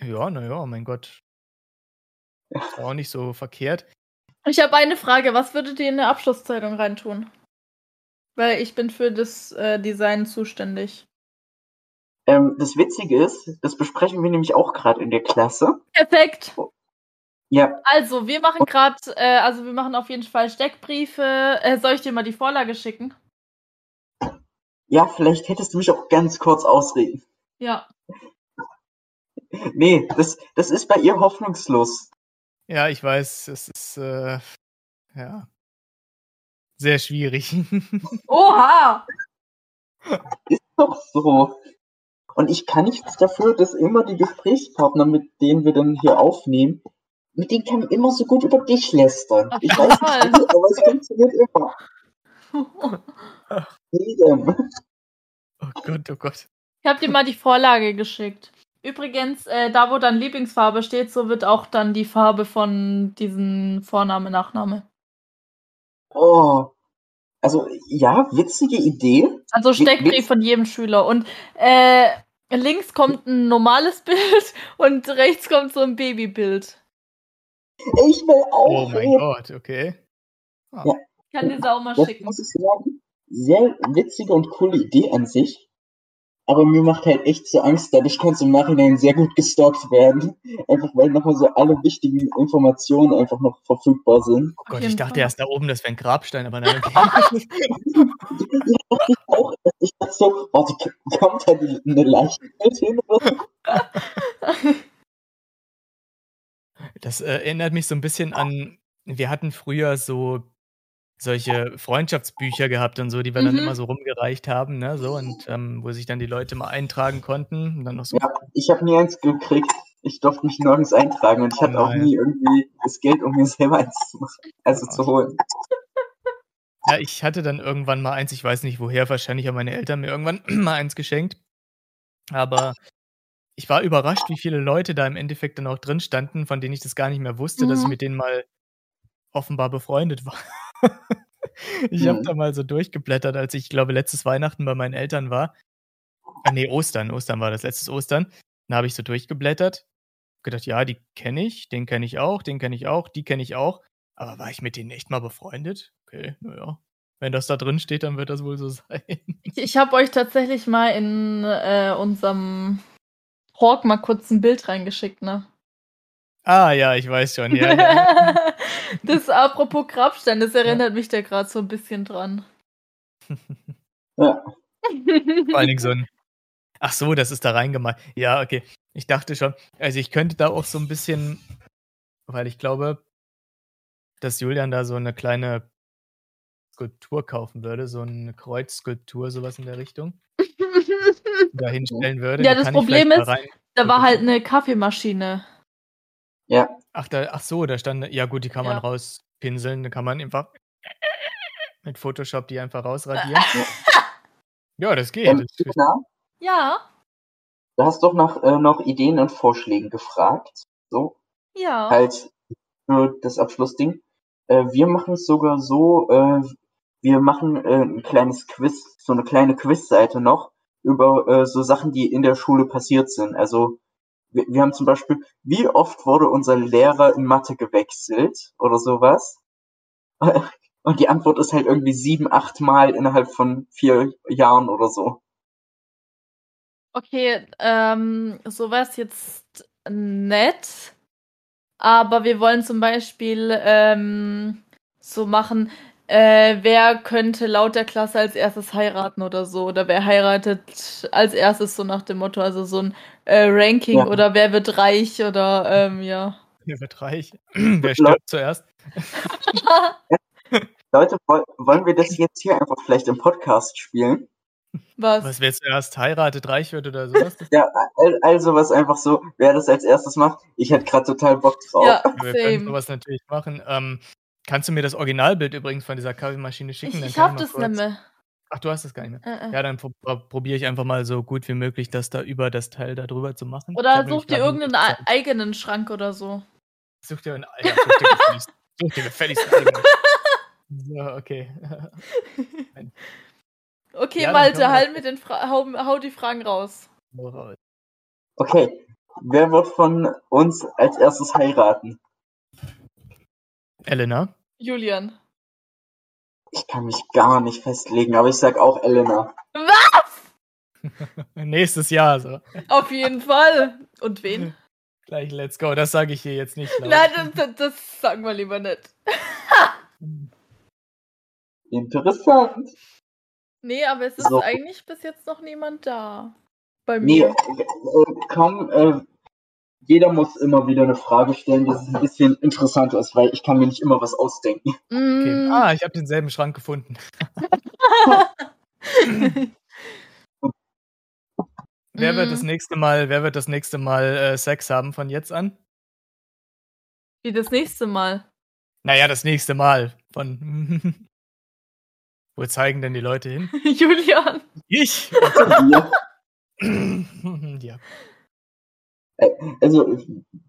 Ja, naja, mein Gott. Ist auch nicht so verkehrt. Ich habe eine Frage. Was würdet ihr in eine Abschlusszeitung reintun? Weil ich bin für das äh, Design zuständig. Ähm, das Witzige ist, das besprechen wir nämlich auch gerade in der Klasse. Perfekt. Ja, Also, wir machen gerade, äh, also wir machen auf jeden Fall Steckbriefe. Äh, soll ich dir mal die Vorlage schicken? ja, vielleicht hättest du mich auch ganz kurz ausreden. Ja. Nee, das, das ist bei ihr hoffnungslos. Ja, ich weiß, es ist äh, ja sehr schwierig. Oha! Ist doch so. Und ich kann nichts dafür, dass immer die Gesprächspartner, mit denen wir dann hier aufnehmen, mit denen kann man immer so gut über dich lästern. Ich weiß nicht, wie, aber es funktioniert immer. Jedem. oh Gott, oh Gott. Ich habe dir mal die Vorlage geschickt. Übrigens, äh, da wo dann Lieblingsfarbe steht, so wird auch dann die Farbe von diesen Vorname, Nachname. Oh. Also, ja, witzige Idee. Also Steckbrief von jedem Schüler. Und äh, links kommt ein normales Bild und rechts kommt so ein Babybild. Ich will auch Oh mein reden. Gott, okay. Ich kann dir auch mal Das schicken. muss ich sagen. Sehr witzige und coole Idee an sich. Aber mir macht halt echt so Angst, dadurch kann es im Nachhinein sehr gut gestalkt werden. Einfach weil nochmal so alle wichtigen Informationen einfach noch verfügbar sind. Oh Gott, ich dachte erst da oben, das wäre ein Grabstein, aber nein, okay. Ich auch, ich dachte so, warte, kommt da eine Leiche mit hin oder so? Das äh, erinnert mich so ein bisschen an, wir hatten früher so solche Freundschaftsbücher gehabt und so, die wir dann Mhm. immer so rumgereicht haben, ne, so und ähm, wo sich dann die Leute mal eintragen konnten und dann noch so Ja, ich habe nie eins gekriegt. Ich durfte mich nirgends eintragen und ich Oh hatte auch nie irgendwie das Geld, um mir selber eins zu machen, also zu holen. Ja, ich hatte dann irgendwann mal eins, ich weiß nicht woher, wahrscheinlich haben meine Eltern mir irgendwann mal eins geschenkt. Aber ich war überrascht, wie viele Leute da im Endeffekt dann auch drin standen, von denen ich das gar nicht mehr wusste, dass ich Mhm. mit denen mal offenbar befreundet war. ich habe Mhm. da mal so durchgeblättert, als ich, glaube, letztes Weihnachten bei meinen Eltern war. Ah, nee, Ostern. Ostern war das, letztes Ostern. Da habe ich so durchgeblättert. Gedacht, ja, die kenne ich, den kenne ich auch, den kenne ich auch, die kenne ich auch. Aber war ich mit denen echt mal befreundet? Okay, naja. Wenn das da drin steht, dann wird das wohl so sein. Ich, ich habe euch tatsächlich mal in äh, unserem Hawk mal kurz ein Bild reingeschickt, ne? Ah, ja, ich weiß schon. Ja, ja. das apropos Grabstein, das erinnert mich da gerade so ein bisschen dran. Ja. Vor allen Dingen so ein. Ach so, das ist da reingemalt. Ja, okay. Ich dachte schon. Also ich könnte da auch so ein bisschen, weil ich glaube, dass Julian da so eine kleine Skulptur kaufen würde, so eine Kreuzskulptur, sowas in der Richtung, da hinstellen würde. Ja, das Problem da ist, rein- da war halt eine Kaffeemaschine. Ja, Ach, da, ach so, da stand. Ja, gut, die kann man Ja. rauspinseln. Da kann man einfach mit Photoshop die einfach rausradieren. ja, das geht. ähm, Das, Ja, du hast doch nach äh, noch Ideen und Vorschlägen gefragt. So, ja. halt für das Abschlussding. Äh, wir machen es sogar so, äh, wir machen äh, ein kleines Quiz, so eine kleine Quizseite noch über äh, so Sachen, die in der Schule passiert sind. Also wir, wir haben zum Beispiel, wie oft wurde unser Lehrer in Mathe gewechselt oder sowas? Und die Antwort ist halt irgendwie sieben, acht Mal innerhalb von vier Jahren oder so. Okay, ähm, sowas jetzt nett. Aber wir wollen zum Beispiel ähm, so machen, äh, wer könnte laut der Klasse als erstes heiraten oder so. Oder wer heiratet als erstes so nach dem Motto. Also so ein äh, Ranking ja. oder wer wird reich oder ähm, ja. Wer wird reich? wer stirbt zuerst? Leute, wollen wir das jetzt hier einfach vielleicht im Podcast spielen? Was? Was wer zuerst heiratet, reich wird oder sowas? ja, also was einfach so, wer das als erstes macht, ich hätte gerade total Bock drauf. Ja, wir können sowas natürlich machen. Ähm, kannst du mir das Originalbild übrigens von dieser Kaffeemaschine schicken? Ich, ich hab das nicht mehr. Ach, du hast das gar nicht mehr. Äh, äh. Ja, dann probiere ich einfach mal so gut wie möglich, das da über das Teil da drüber zu machen. Oder such dir irgendeinen eigenen Schrank oder so. Such dir einen, ja, such dir gefälligst, such dir gefälligst eigenen. So, okay. Okay, ja, Malte, halt mit den Fra hau, hau die Fragen raus. Okay, wer wird von uns als erstes heiraten? Elena. Julian. Ich kann mich gar nicht festlegen, aber ich sag auch Elena. Was? Nächstes Jahr so. Auf jeden Fall. Und wen? Gleich, let's go. Das sage ich hier jetzt nicht. Laut. Nein, das, das sagen wir lieber nicht. Interessant. Nee, aber es ist so. eigentlich bis jetzt noch niemand da. Bei mir. Nee, äh, komm, äh, jeder muss immer wieder eine Frage stellen, dass es ein bisschen interessanter ist, weil ich kann mir nicht immer was ausdenken. Okay. Mm. Ah, ich habe denselben Schrank gefunden. wer wird das mm. nächste Mal, wer wird das nächste Mal äh, Sex haben von jetzt an? Wie das nächste Mal? Naja, das nächste Mal von Wo zeigen denn die Leute hin? Julian. Ich? ja. Also,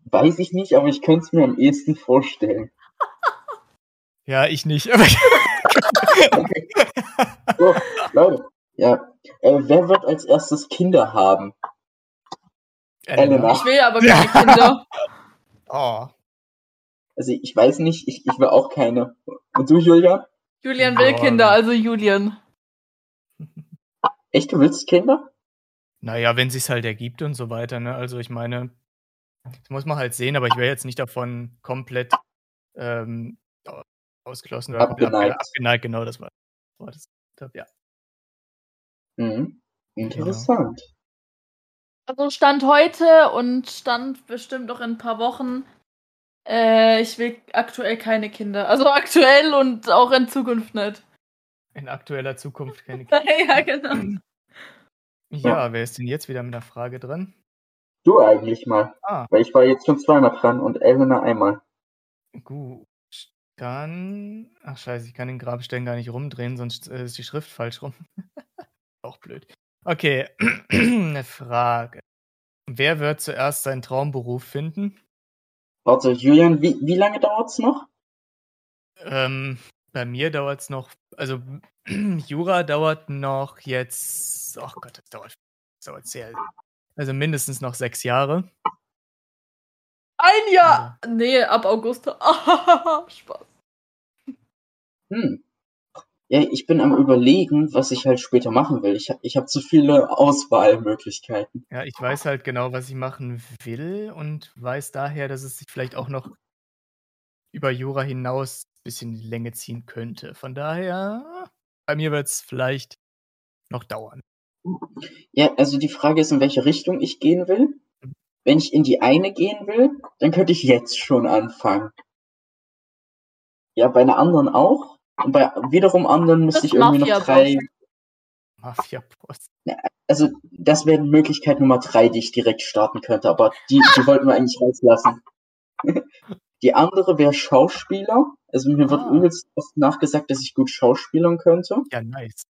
weiß ich nicht, aber ich könnte es mir am ehesten vorstellen. Ja, ich nicht. so, Leute, ja. Äh, wer wird als erstes Kinder haben? Elena. Ich will aber keine Kinder. oh. Also ich weiß nicht, ich, ich will auch keine. Und du, Julia? Julian will Kinder, also Julian. Echt, du willst Kinder? Naja, wenn sich's halt ergibt und so weiter, ne? Also ich meine, das muss man halt sehen, aber ich wäre jetzt nicht davon komplett ähm, ausgeschlossen oder abgeneigt. abgeneigt, genau, das war, das ja. Mhm. Interessant. Also Stand heute und Stand bestimmt auch in ein paar Wochen äh, ich will aktuell keine Kinder. Also aktuell und auch in Zukunft nicht. In aktueller Zukunft keine Kinder. ja, genau. Ja, wer ist denn jetzt wieder mit der Frage dran? Du eigentlich mal. Ah. Weil ich war jetzt schon zweimal dran und Elena einmal. Gut. Dann. Ach scheiße, ich kann den Grabstein gar nicht rumdrehen, sonst äh, ist die Schrift falsch rum. Auch blöd. Okay, eine Frage. Wer wird zuerst seinen Traumberuf finden? Warte, Julian, wie, wie lange dauert's noch? Ähm, bei mir dauert's noch, also Jura dauert noch jetzt, oh Gott, das dauert, das dauert sehr, also mindestens noch sechs Jahre. Ein Jahr! Ja. Nee, ab August. Spaß. Hm. Ja, ich bin am überlegen, was ich halt später machen will. Ich habe ich hab zu viele Auswahlmöglichkeiten. Ja, ich weiß halt genau, was ich machen will und weiß daher, dass es sich vielleicht auch noch über Jura hinaus ein bisschen Länge ziehen könnte. Von daher, bei mir wird es vielleicht noch dauern. Ja, also die Frage ist, in welche Richtung ich gehen will. Wenn ich in die eine gehen will, dann könnte ich jetzt schon anfangen. Ja, bei einer anderen auch. Und bei wiederum anderen müsste ich irgendwie noch drei. Mafia-Boss. Also, das wäre Möglichkeit Nummer drei, die ich direkt starten könnte, aber die, die wollten wir eigentlich rauslassen. Die andere wäre Schauspieler. Also mir wird ah. übelst oft nachgesagt, dass ich gut schauspielern könnte. Ja, nice.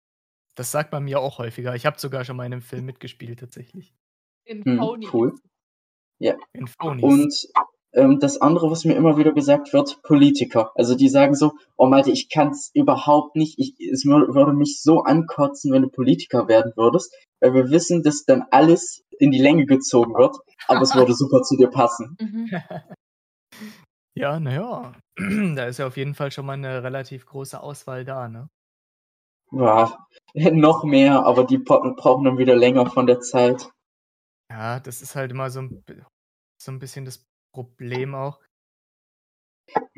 Das sagt man mir auch häufiger. Ich habe sogar schon mal in einem Film mitgespielt, tatsächlich. In hm, Cool. Ja. In Phonies. Und ähm, das andere, was mir immer wieder gesagt wird, Politiker. Also die sagen so, oh Malte, ich kann es überhaupt nicht, ich, es würde mich so ankotzen, wenn du Politiker werden würdest, weil wir wissen, dass dann alles in die Länge gezogen wird, aber es würde super zu dir passen. Mhm. ja, naja, da ist ja auf jeden Fall schon mal eine relativ große Auswahl da, ne? Ja, noch mehr, aber die brauchen dann wieder länger von der Zeit. Ja, das ist halt immer so ein, so ein bisschen das Problem auch.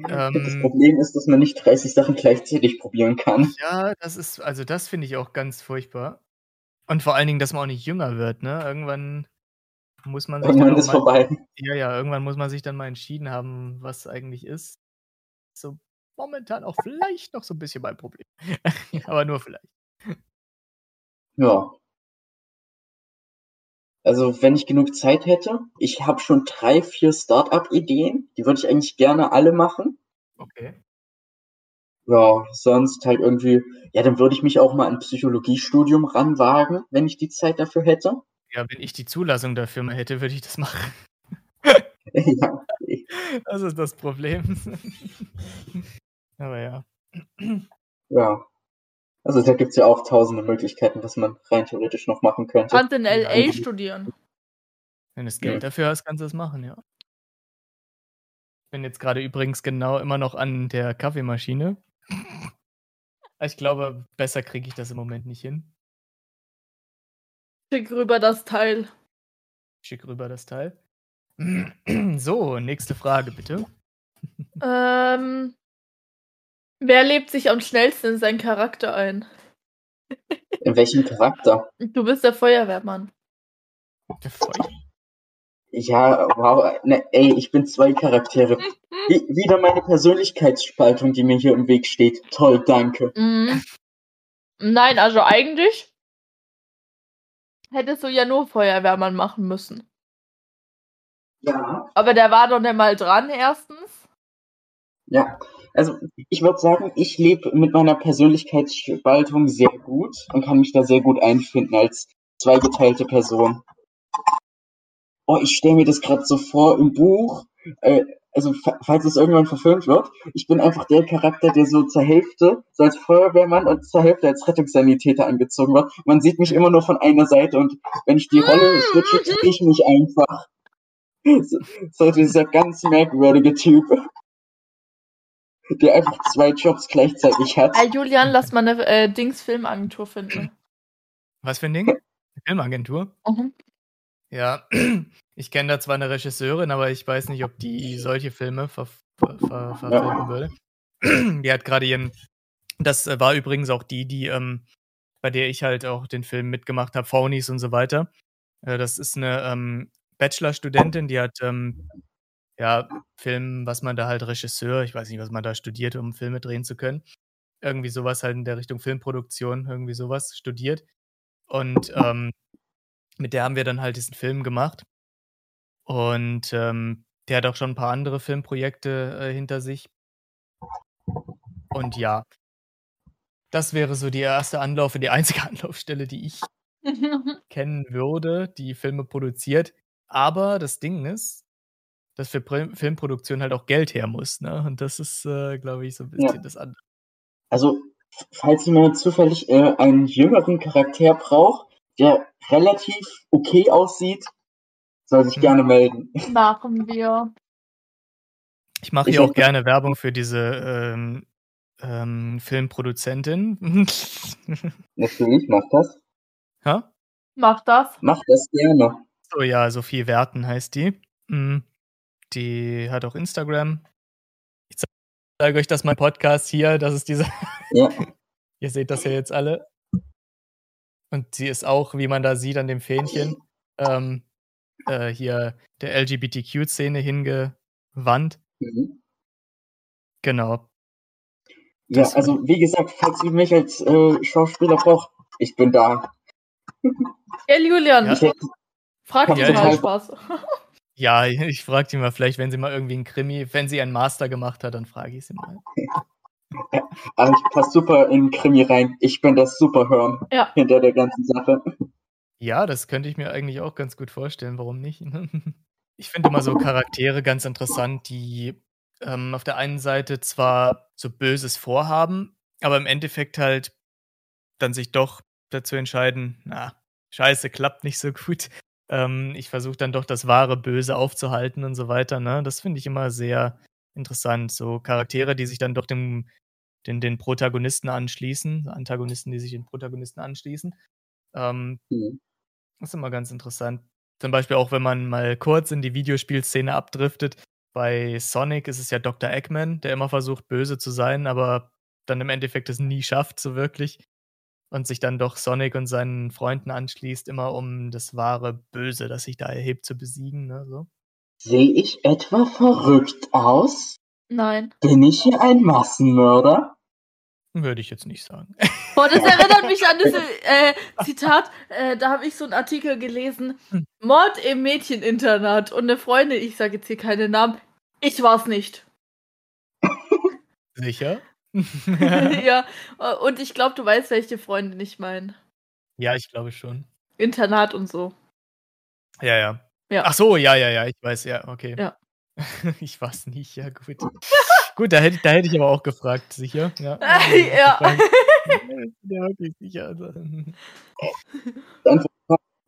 Das Ähm, Problem ist, dass man nicht 30 Sachen gleichzeitig probieren kann. ja, das ist, also das finde ich auch ganz furchtbar. Und vor allen Dingen, dass man auch nicht jünger wird, ne? Irgendwann muss man Irgendwann ist mal, vorbei. ja, ja, irgendwann muss man sich dann mal entschieden haben, was eigentlich ist. So momentan auch vielleicht noch so ein bisschen mein Problem. Aber nur vielleicht. Ja. Also, wenn ich genug Zeit hätte, ich habe schon drei, vier Start-up-Ideen, die würde ich eigentlich gerne alle machen. Okay. Ja, sonst halt irgendwie, ja, dann würde ich mich auch mal an ein Psychologiestudium ranwagen, wenn ich die Zeit dafür hätte. Ja, wenn ich die Zulassung dafür mal hätte, würde ich das machen. ja. Das ist das Problem. Aber ja. ja. Also da gibt's ja auch tausende Möglichkeiten, was man rein theoretisch noch machen könnte. Kannst in LA Ja. studieren. Wenn du das Ja. Geld dafür hast, kannst du das machen, ja. Ich bin jetzt gerade übrigens genau immer noch an der Kaffeemaschine. Ich glaube, besser kriege ich das im Moment nicht hin. Schick rüber das Teil. Schick rüber das Teil. So, nächste Frage bitte. Ähm, wer lebt sich am schnellsten in seinen Charakter ein? In welchem Charakter? Du bist der Feuerwehrmann. Der Feuer. Ja, wow, ne, ey, ich bin zwei Charaktere. Wie, wieder meine Persönlichkeitsspaltung, die mir hier im Weg steht. Toll, danke. Mhm. Nein, also eigentlich hättest du ja nur Feuerwehrmann machen müssen. Ja. Aber der war doch nicht mal dran, erstens. Ja, also ich würde sagen, ich lebe mit meiner Persönlichkeitsspaltung sehr gut und kann mich da sehr gut einfinden als zweigeteilte Person. Oh, ich stelle mir das gerade so vor im Buch, äh, also fa- falls es irgendwann verfilmt wird, ich bin einfach der Charakter, der so zur Hälfte so als Feuerwehrmann und zur Hälfte als Rettungssanitäter angezogen wird. Man sieht mich immer nur von einer Seite und wenn ich die Rolle switche, kriege ich mich einfach. So, so dieser ganz merkwürdige Typ der einfach zwei Jobs gleichzeitig hat. Äh, Julian, lass mal eine äh, Dings-Filmagentur finden. Was für ein Ding? Eine Filmagentur? Mhm. Ja, ich kenne da zwar eine Regisseurin, aber ich weiß nicht, ob die solche Filme ver ver ver verfilmen würde. Die hat gerade ihren. Das war übrigens auch die, die, ähm, bei der ich halt auch den Film mitgemacht habe, Phonies und so weiter. Äh, das ist eine ähm, Bachelorstudentin, die hat ähm, ja Film, was man da halt Regisseur, ich weiß nicht, was man da studiert, um Filme drehen zu können. Irgendwie sowas halt in der Richtung Filmproduktion, irgendwie sowas studiert. Und ähm, mit der haben wir dann halt diesen Film gemacht. Und ähm, der hat auch schon ein paar andere Filmprojekte äh, hinter sich. Und ja, das wäre so die erste Anlauf, die einzige Anlaufstelle, die ich kennen würde, die Filme produziert. Aber das Ding ist, dass für Pr Filmproduktion halt auch Geld her muss. Ne? Und das ist, äh, glaube ich, so ein bisschen Ja. das andere. Also, falls jemand zufällig äh, einen jüngeren Charakter braucht, der relativ okay aussieht, soll sich Hm. gerne melden. Machen wir. Ich mache hier auch gerne Werbung für diese ähm, ähm, Filmproduzentin. Natürlich, mach das. ha? Mach das. Mach das gerne. So, ja, Sophie Werten heißt die. Mm, Die hat auch Instagram. Ich zeige euch das mein Podcast hier. Das ist diese. Ja. Ihr seht das ja jetzt alle. Und sie ist auch, wie man da sieht an dem Fähnchen, ähm, äh, hier der LGBTQ-Szene hingewandt. Mhm. Genau. Ja, Das- also wie gesagt, falls ihr mich als äh, Schauspieler braucht, ich bin da. Ja, Julian, Ja. Ich frag dich mal ja. Spaß. Ja, ich frage die mal vielleicht, wenn sie mal irgendwie einen Krimi, wenn sie einen Master gemacht hat, dann frage ich sie mal. aber ich passe super in Krimi rein. Ich bin das Superhirn Ja. hinter der ganzen Sache. Ja, das könnte ich mir eigentlich auch ganz gut vorstellen. Warum nicht? Ich finde immer so Charaktere ganz interessant, die ähm, auf der einen Seite zwar so Böses vorhaben, aber im Endeffekt halt dann sich doch dazu entscheiden, na, scheiße, klappt nicht so gut. Ähm, ich versuche dann doch das wahre Böse aufzuhalten und so weiter. Ne? Das finde ich immer sehr interessant. So Charaktere, die sich dann doch dem, den, den Protagonisten anschließen, Antagonisten, die sich den Protagonisten anschließen. Ähm, Mhm. das ist immer ganz interessant. Zum Beispiel auch, wenn man mal kurz in die Videospielszene abdriftet. Bei Sonic ist es ja Dr. Eggman, der immer versucht, böse zu sein, aber dann im Endeffekt es nie schafft, so wirklich. Und sich dann doch Sonic und seinen Freunden anschließt, immer um das wahre Böse, das sich da erhebt, zu besiegen. Ne, so. Sehe ich etwa verrückt aus? Nein. Bin ich hier ein Massenmörder? Würde ich jetzt nicht sagen. Boah, das erinnert mich an das äh, Zitat. Äh, da habe ich so einen Artikel gelesen. Mord im Mädcheninternat. Und eine Freundin, ich sage jetzt hier keine Namen, ich war's nicht. Sicher? ja, und ich glaube, du weißt, welche Freundin ich meine. Ja, ich glaube schon. Internat und so. Ja, ja. Ja. Ach so, ja, ja, ja, ich weiß, ja, okay. Ja. ich weiß nicht, ja, gut. gut, da hätte, da hätte ich aber auch gefragt, sicher. Ja, ja. Ja wirklich sicher. Also.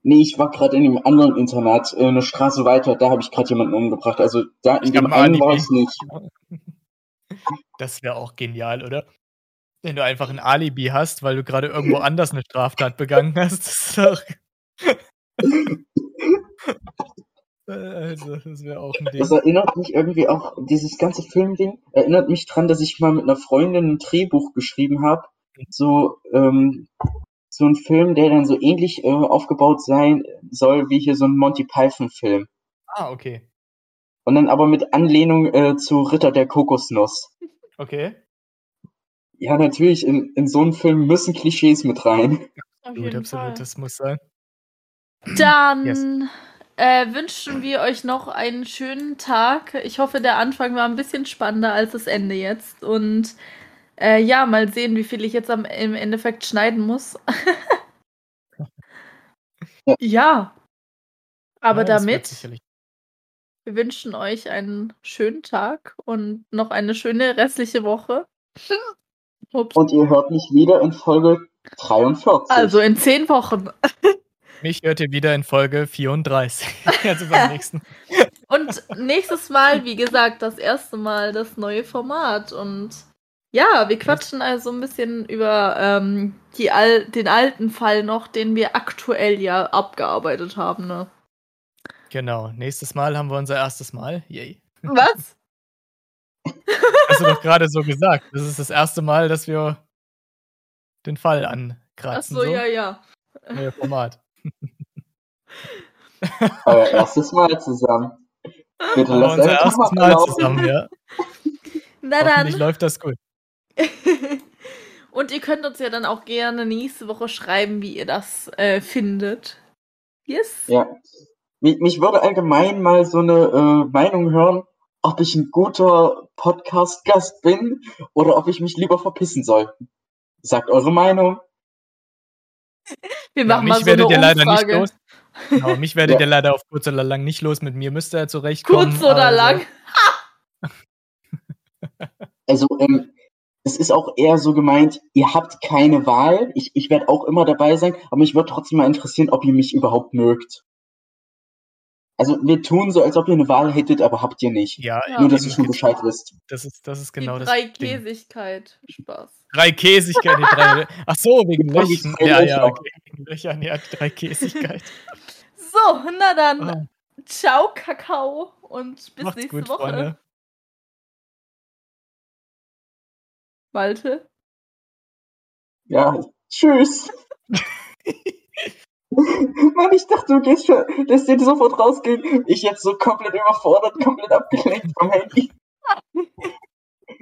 Nee, ich war gerade in einem anderen Internat, äh, eine Straße weiter, da habe ich gerade jemanden umgebracht. Also da in Ich dem einen war es nicht. Das wäre auch genial, oder? Wenn du einfach ein Alibi hast, weil du gerade irgendwo anders eine Straftat begangen hast. Das ist doch. Also, das wäre auch ein Das Ding. erinnert mich irgendwie auch, dieses ganze Filmding erinnert mich dran, dass ich mal mit einer Freundin ein Drehbuch geschrieben habe. So, ähm, so ein Film, der dann so ähnlich äh, aufgebaut sein soll wie hier so ein Monty Python-Film. Ah, okay. Und dann aber mit Anlehnung äh, zu Ritter der Kokosnuss. Okay. Ja, natürlich, in, in so einen Film müssen Klischees mit rein. Auf Gut, jeden absolut, Fall. das muss sein. Dann Yes. Äh, wünschen wir euch noch einen schönen Tag. Ich hoffe, der Anfang war ein bisschen spannender als das Ende jetzt. Und äh, ja, mal sehen, wie viel ich jetzt am, im Endeffekt schneiden muss. Ja. Aber Ja, damit, wir wünschen euch einen schönen Tag und noch eine schöne restliche Woche. Ups. Und ihr hört mich wieder in Folge 43. Also in zehn Wochen. Mich hört ihr wieder in Folge 34. also beim nächsten. Und nächstes Mal, wie gesagt, das erste Mal das neue Format. Und ja, wir quatschen also ein bisschen über ähm, die al den alten Fall noch, den wir aktuell ja abgearbeitet haben. Ne? Genau. Nächstes Mal haben wir unser erstes Mal. Yay. Was? Hast du doch gerade so gesagt. Das ist das erste Mal, dass wir den Fall ankratzen. Achso, ja, ja. Neuer Format. Euer erstes Mal zusammen. Bitte Aber lasst unser erstes Mal laufen. zusammen, ja. Na Hoffentlich dann. läuft das gut. Und ihr könnt uns ja dann auch gerne nächste Woche schreiben, wie ihr das äh, findet. Yes? Ja. Mich, mich würde allgemein mal so eine äh, Meinung hören, ob ich ein guter Podcast-Gast bin oder ob ich mich lieber verpissen soll. Sagt eure Meinung. Wir Ja, machen mal mich so werdet eine ihr leider Umfrage. nicht los. Genau, mich werdet Ja. ihr leider auf kurz oder lang nicht los. Mit mir müsst ihr ja zurechtkommen. Kurz oder also- lang. Also, ähm, es ist auch eher so gemeint, ihr habt keine Wahl. Ich, ich werde auch immer dabei sein, aber mich würde trotzdem mal interessieren, ob ihr mich überhaupt mögt. Also, wir tun so, als ob ihr eine Wahl hättet, aber habt ihr nicht. Ja, Ja. Nur, dass ihr schon Bescheid wisst. das ist, das ist Die genau das. drei Ding. Spaß. Drei Käsigkeit, die drei. Ach so, wegen Löchern. Ja, ja, okay. Wegen Löchern, ja, die drei Käsigkeit. So, na dann. Ah, Ciao, Kakao. Und bis macht's nächste gut, Woche. Freunde. Malte. Ja, tschüss. Mann, ich dachte, du gehst schon, lässt den sofort rausgehen. Ich jetzt so komplett überfordert, komplett abgelenkt vom Handy.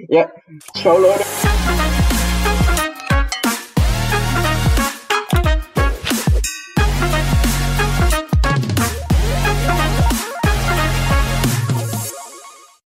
Ja, ciao Leute.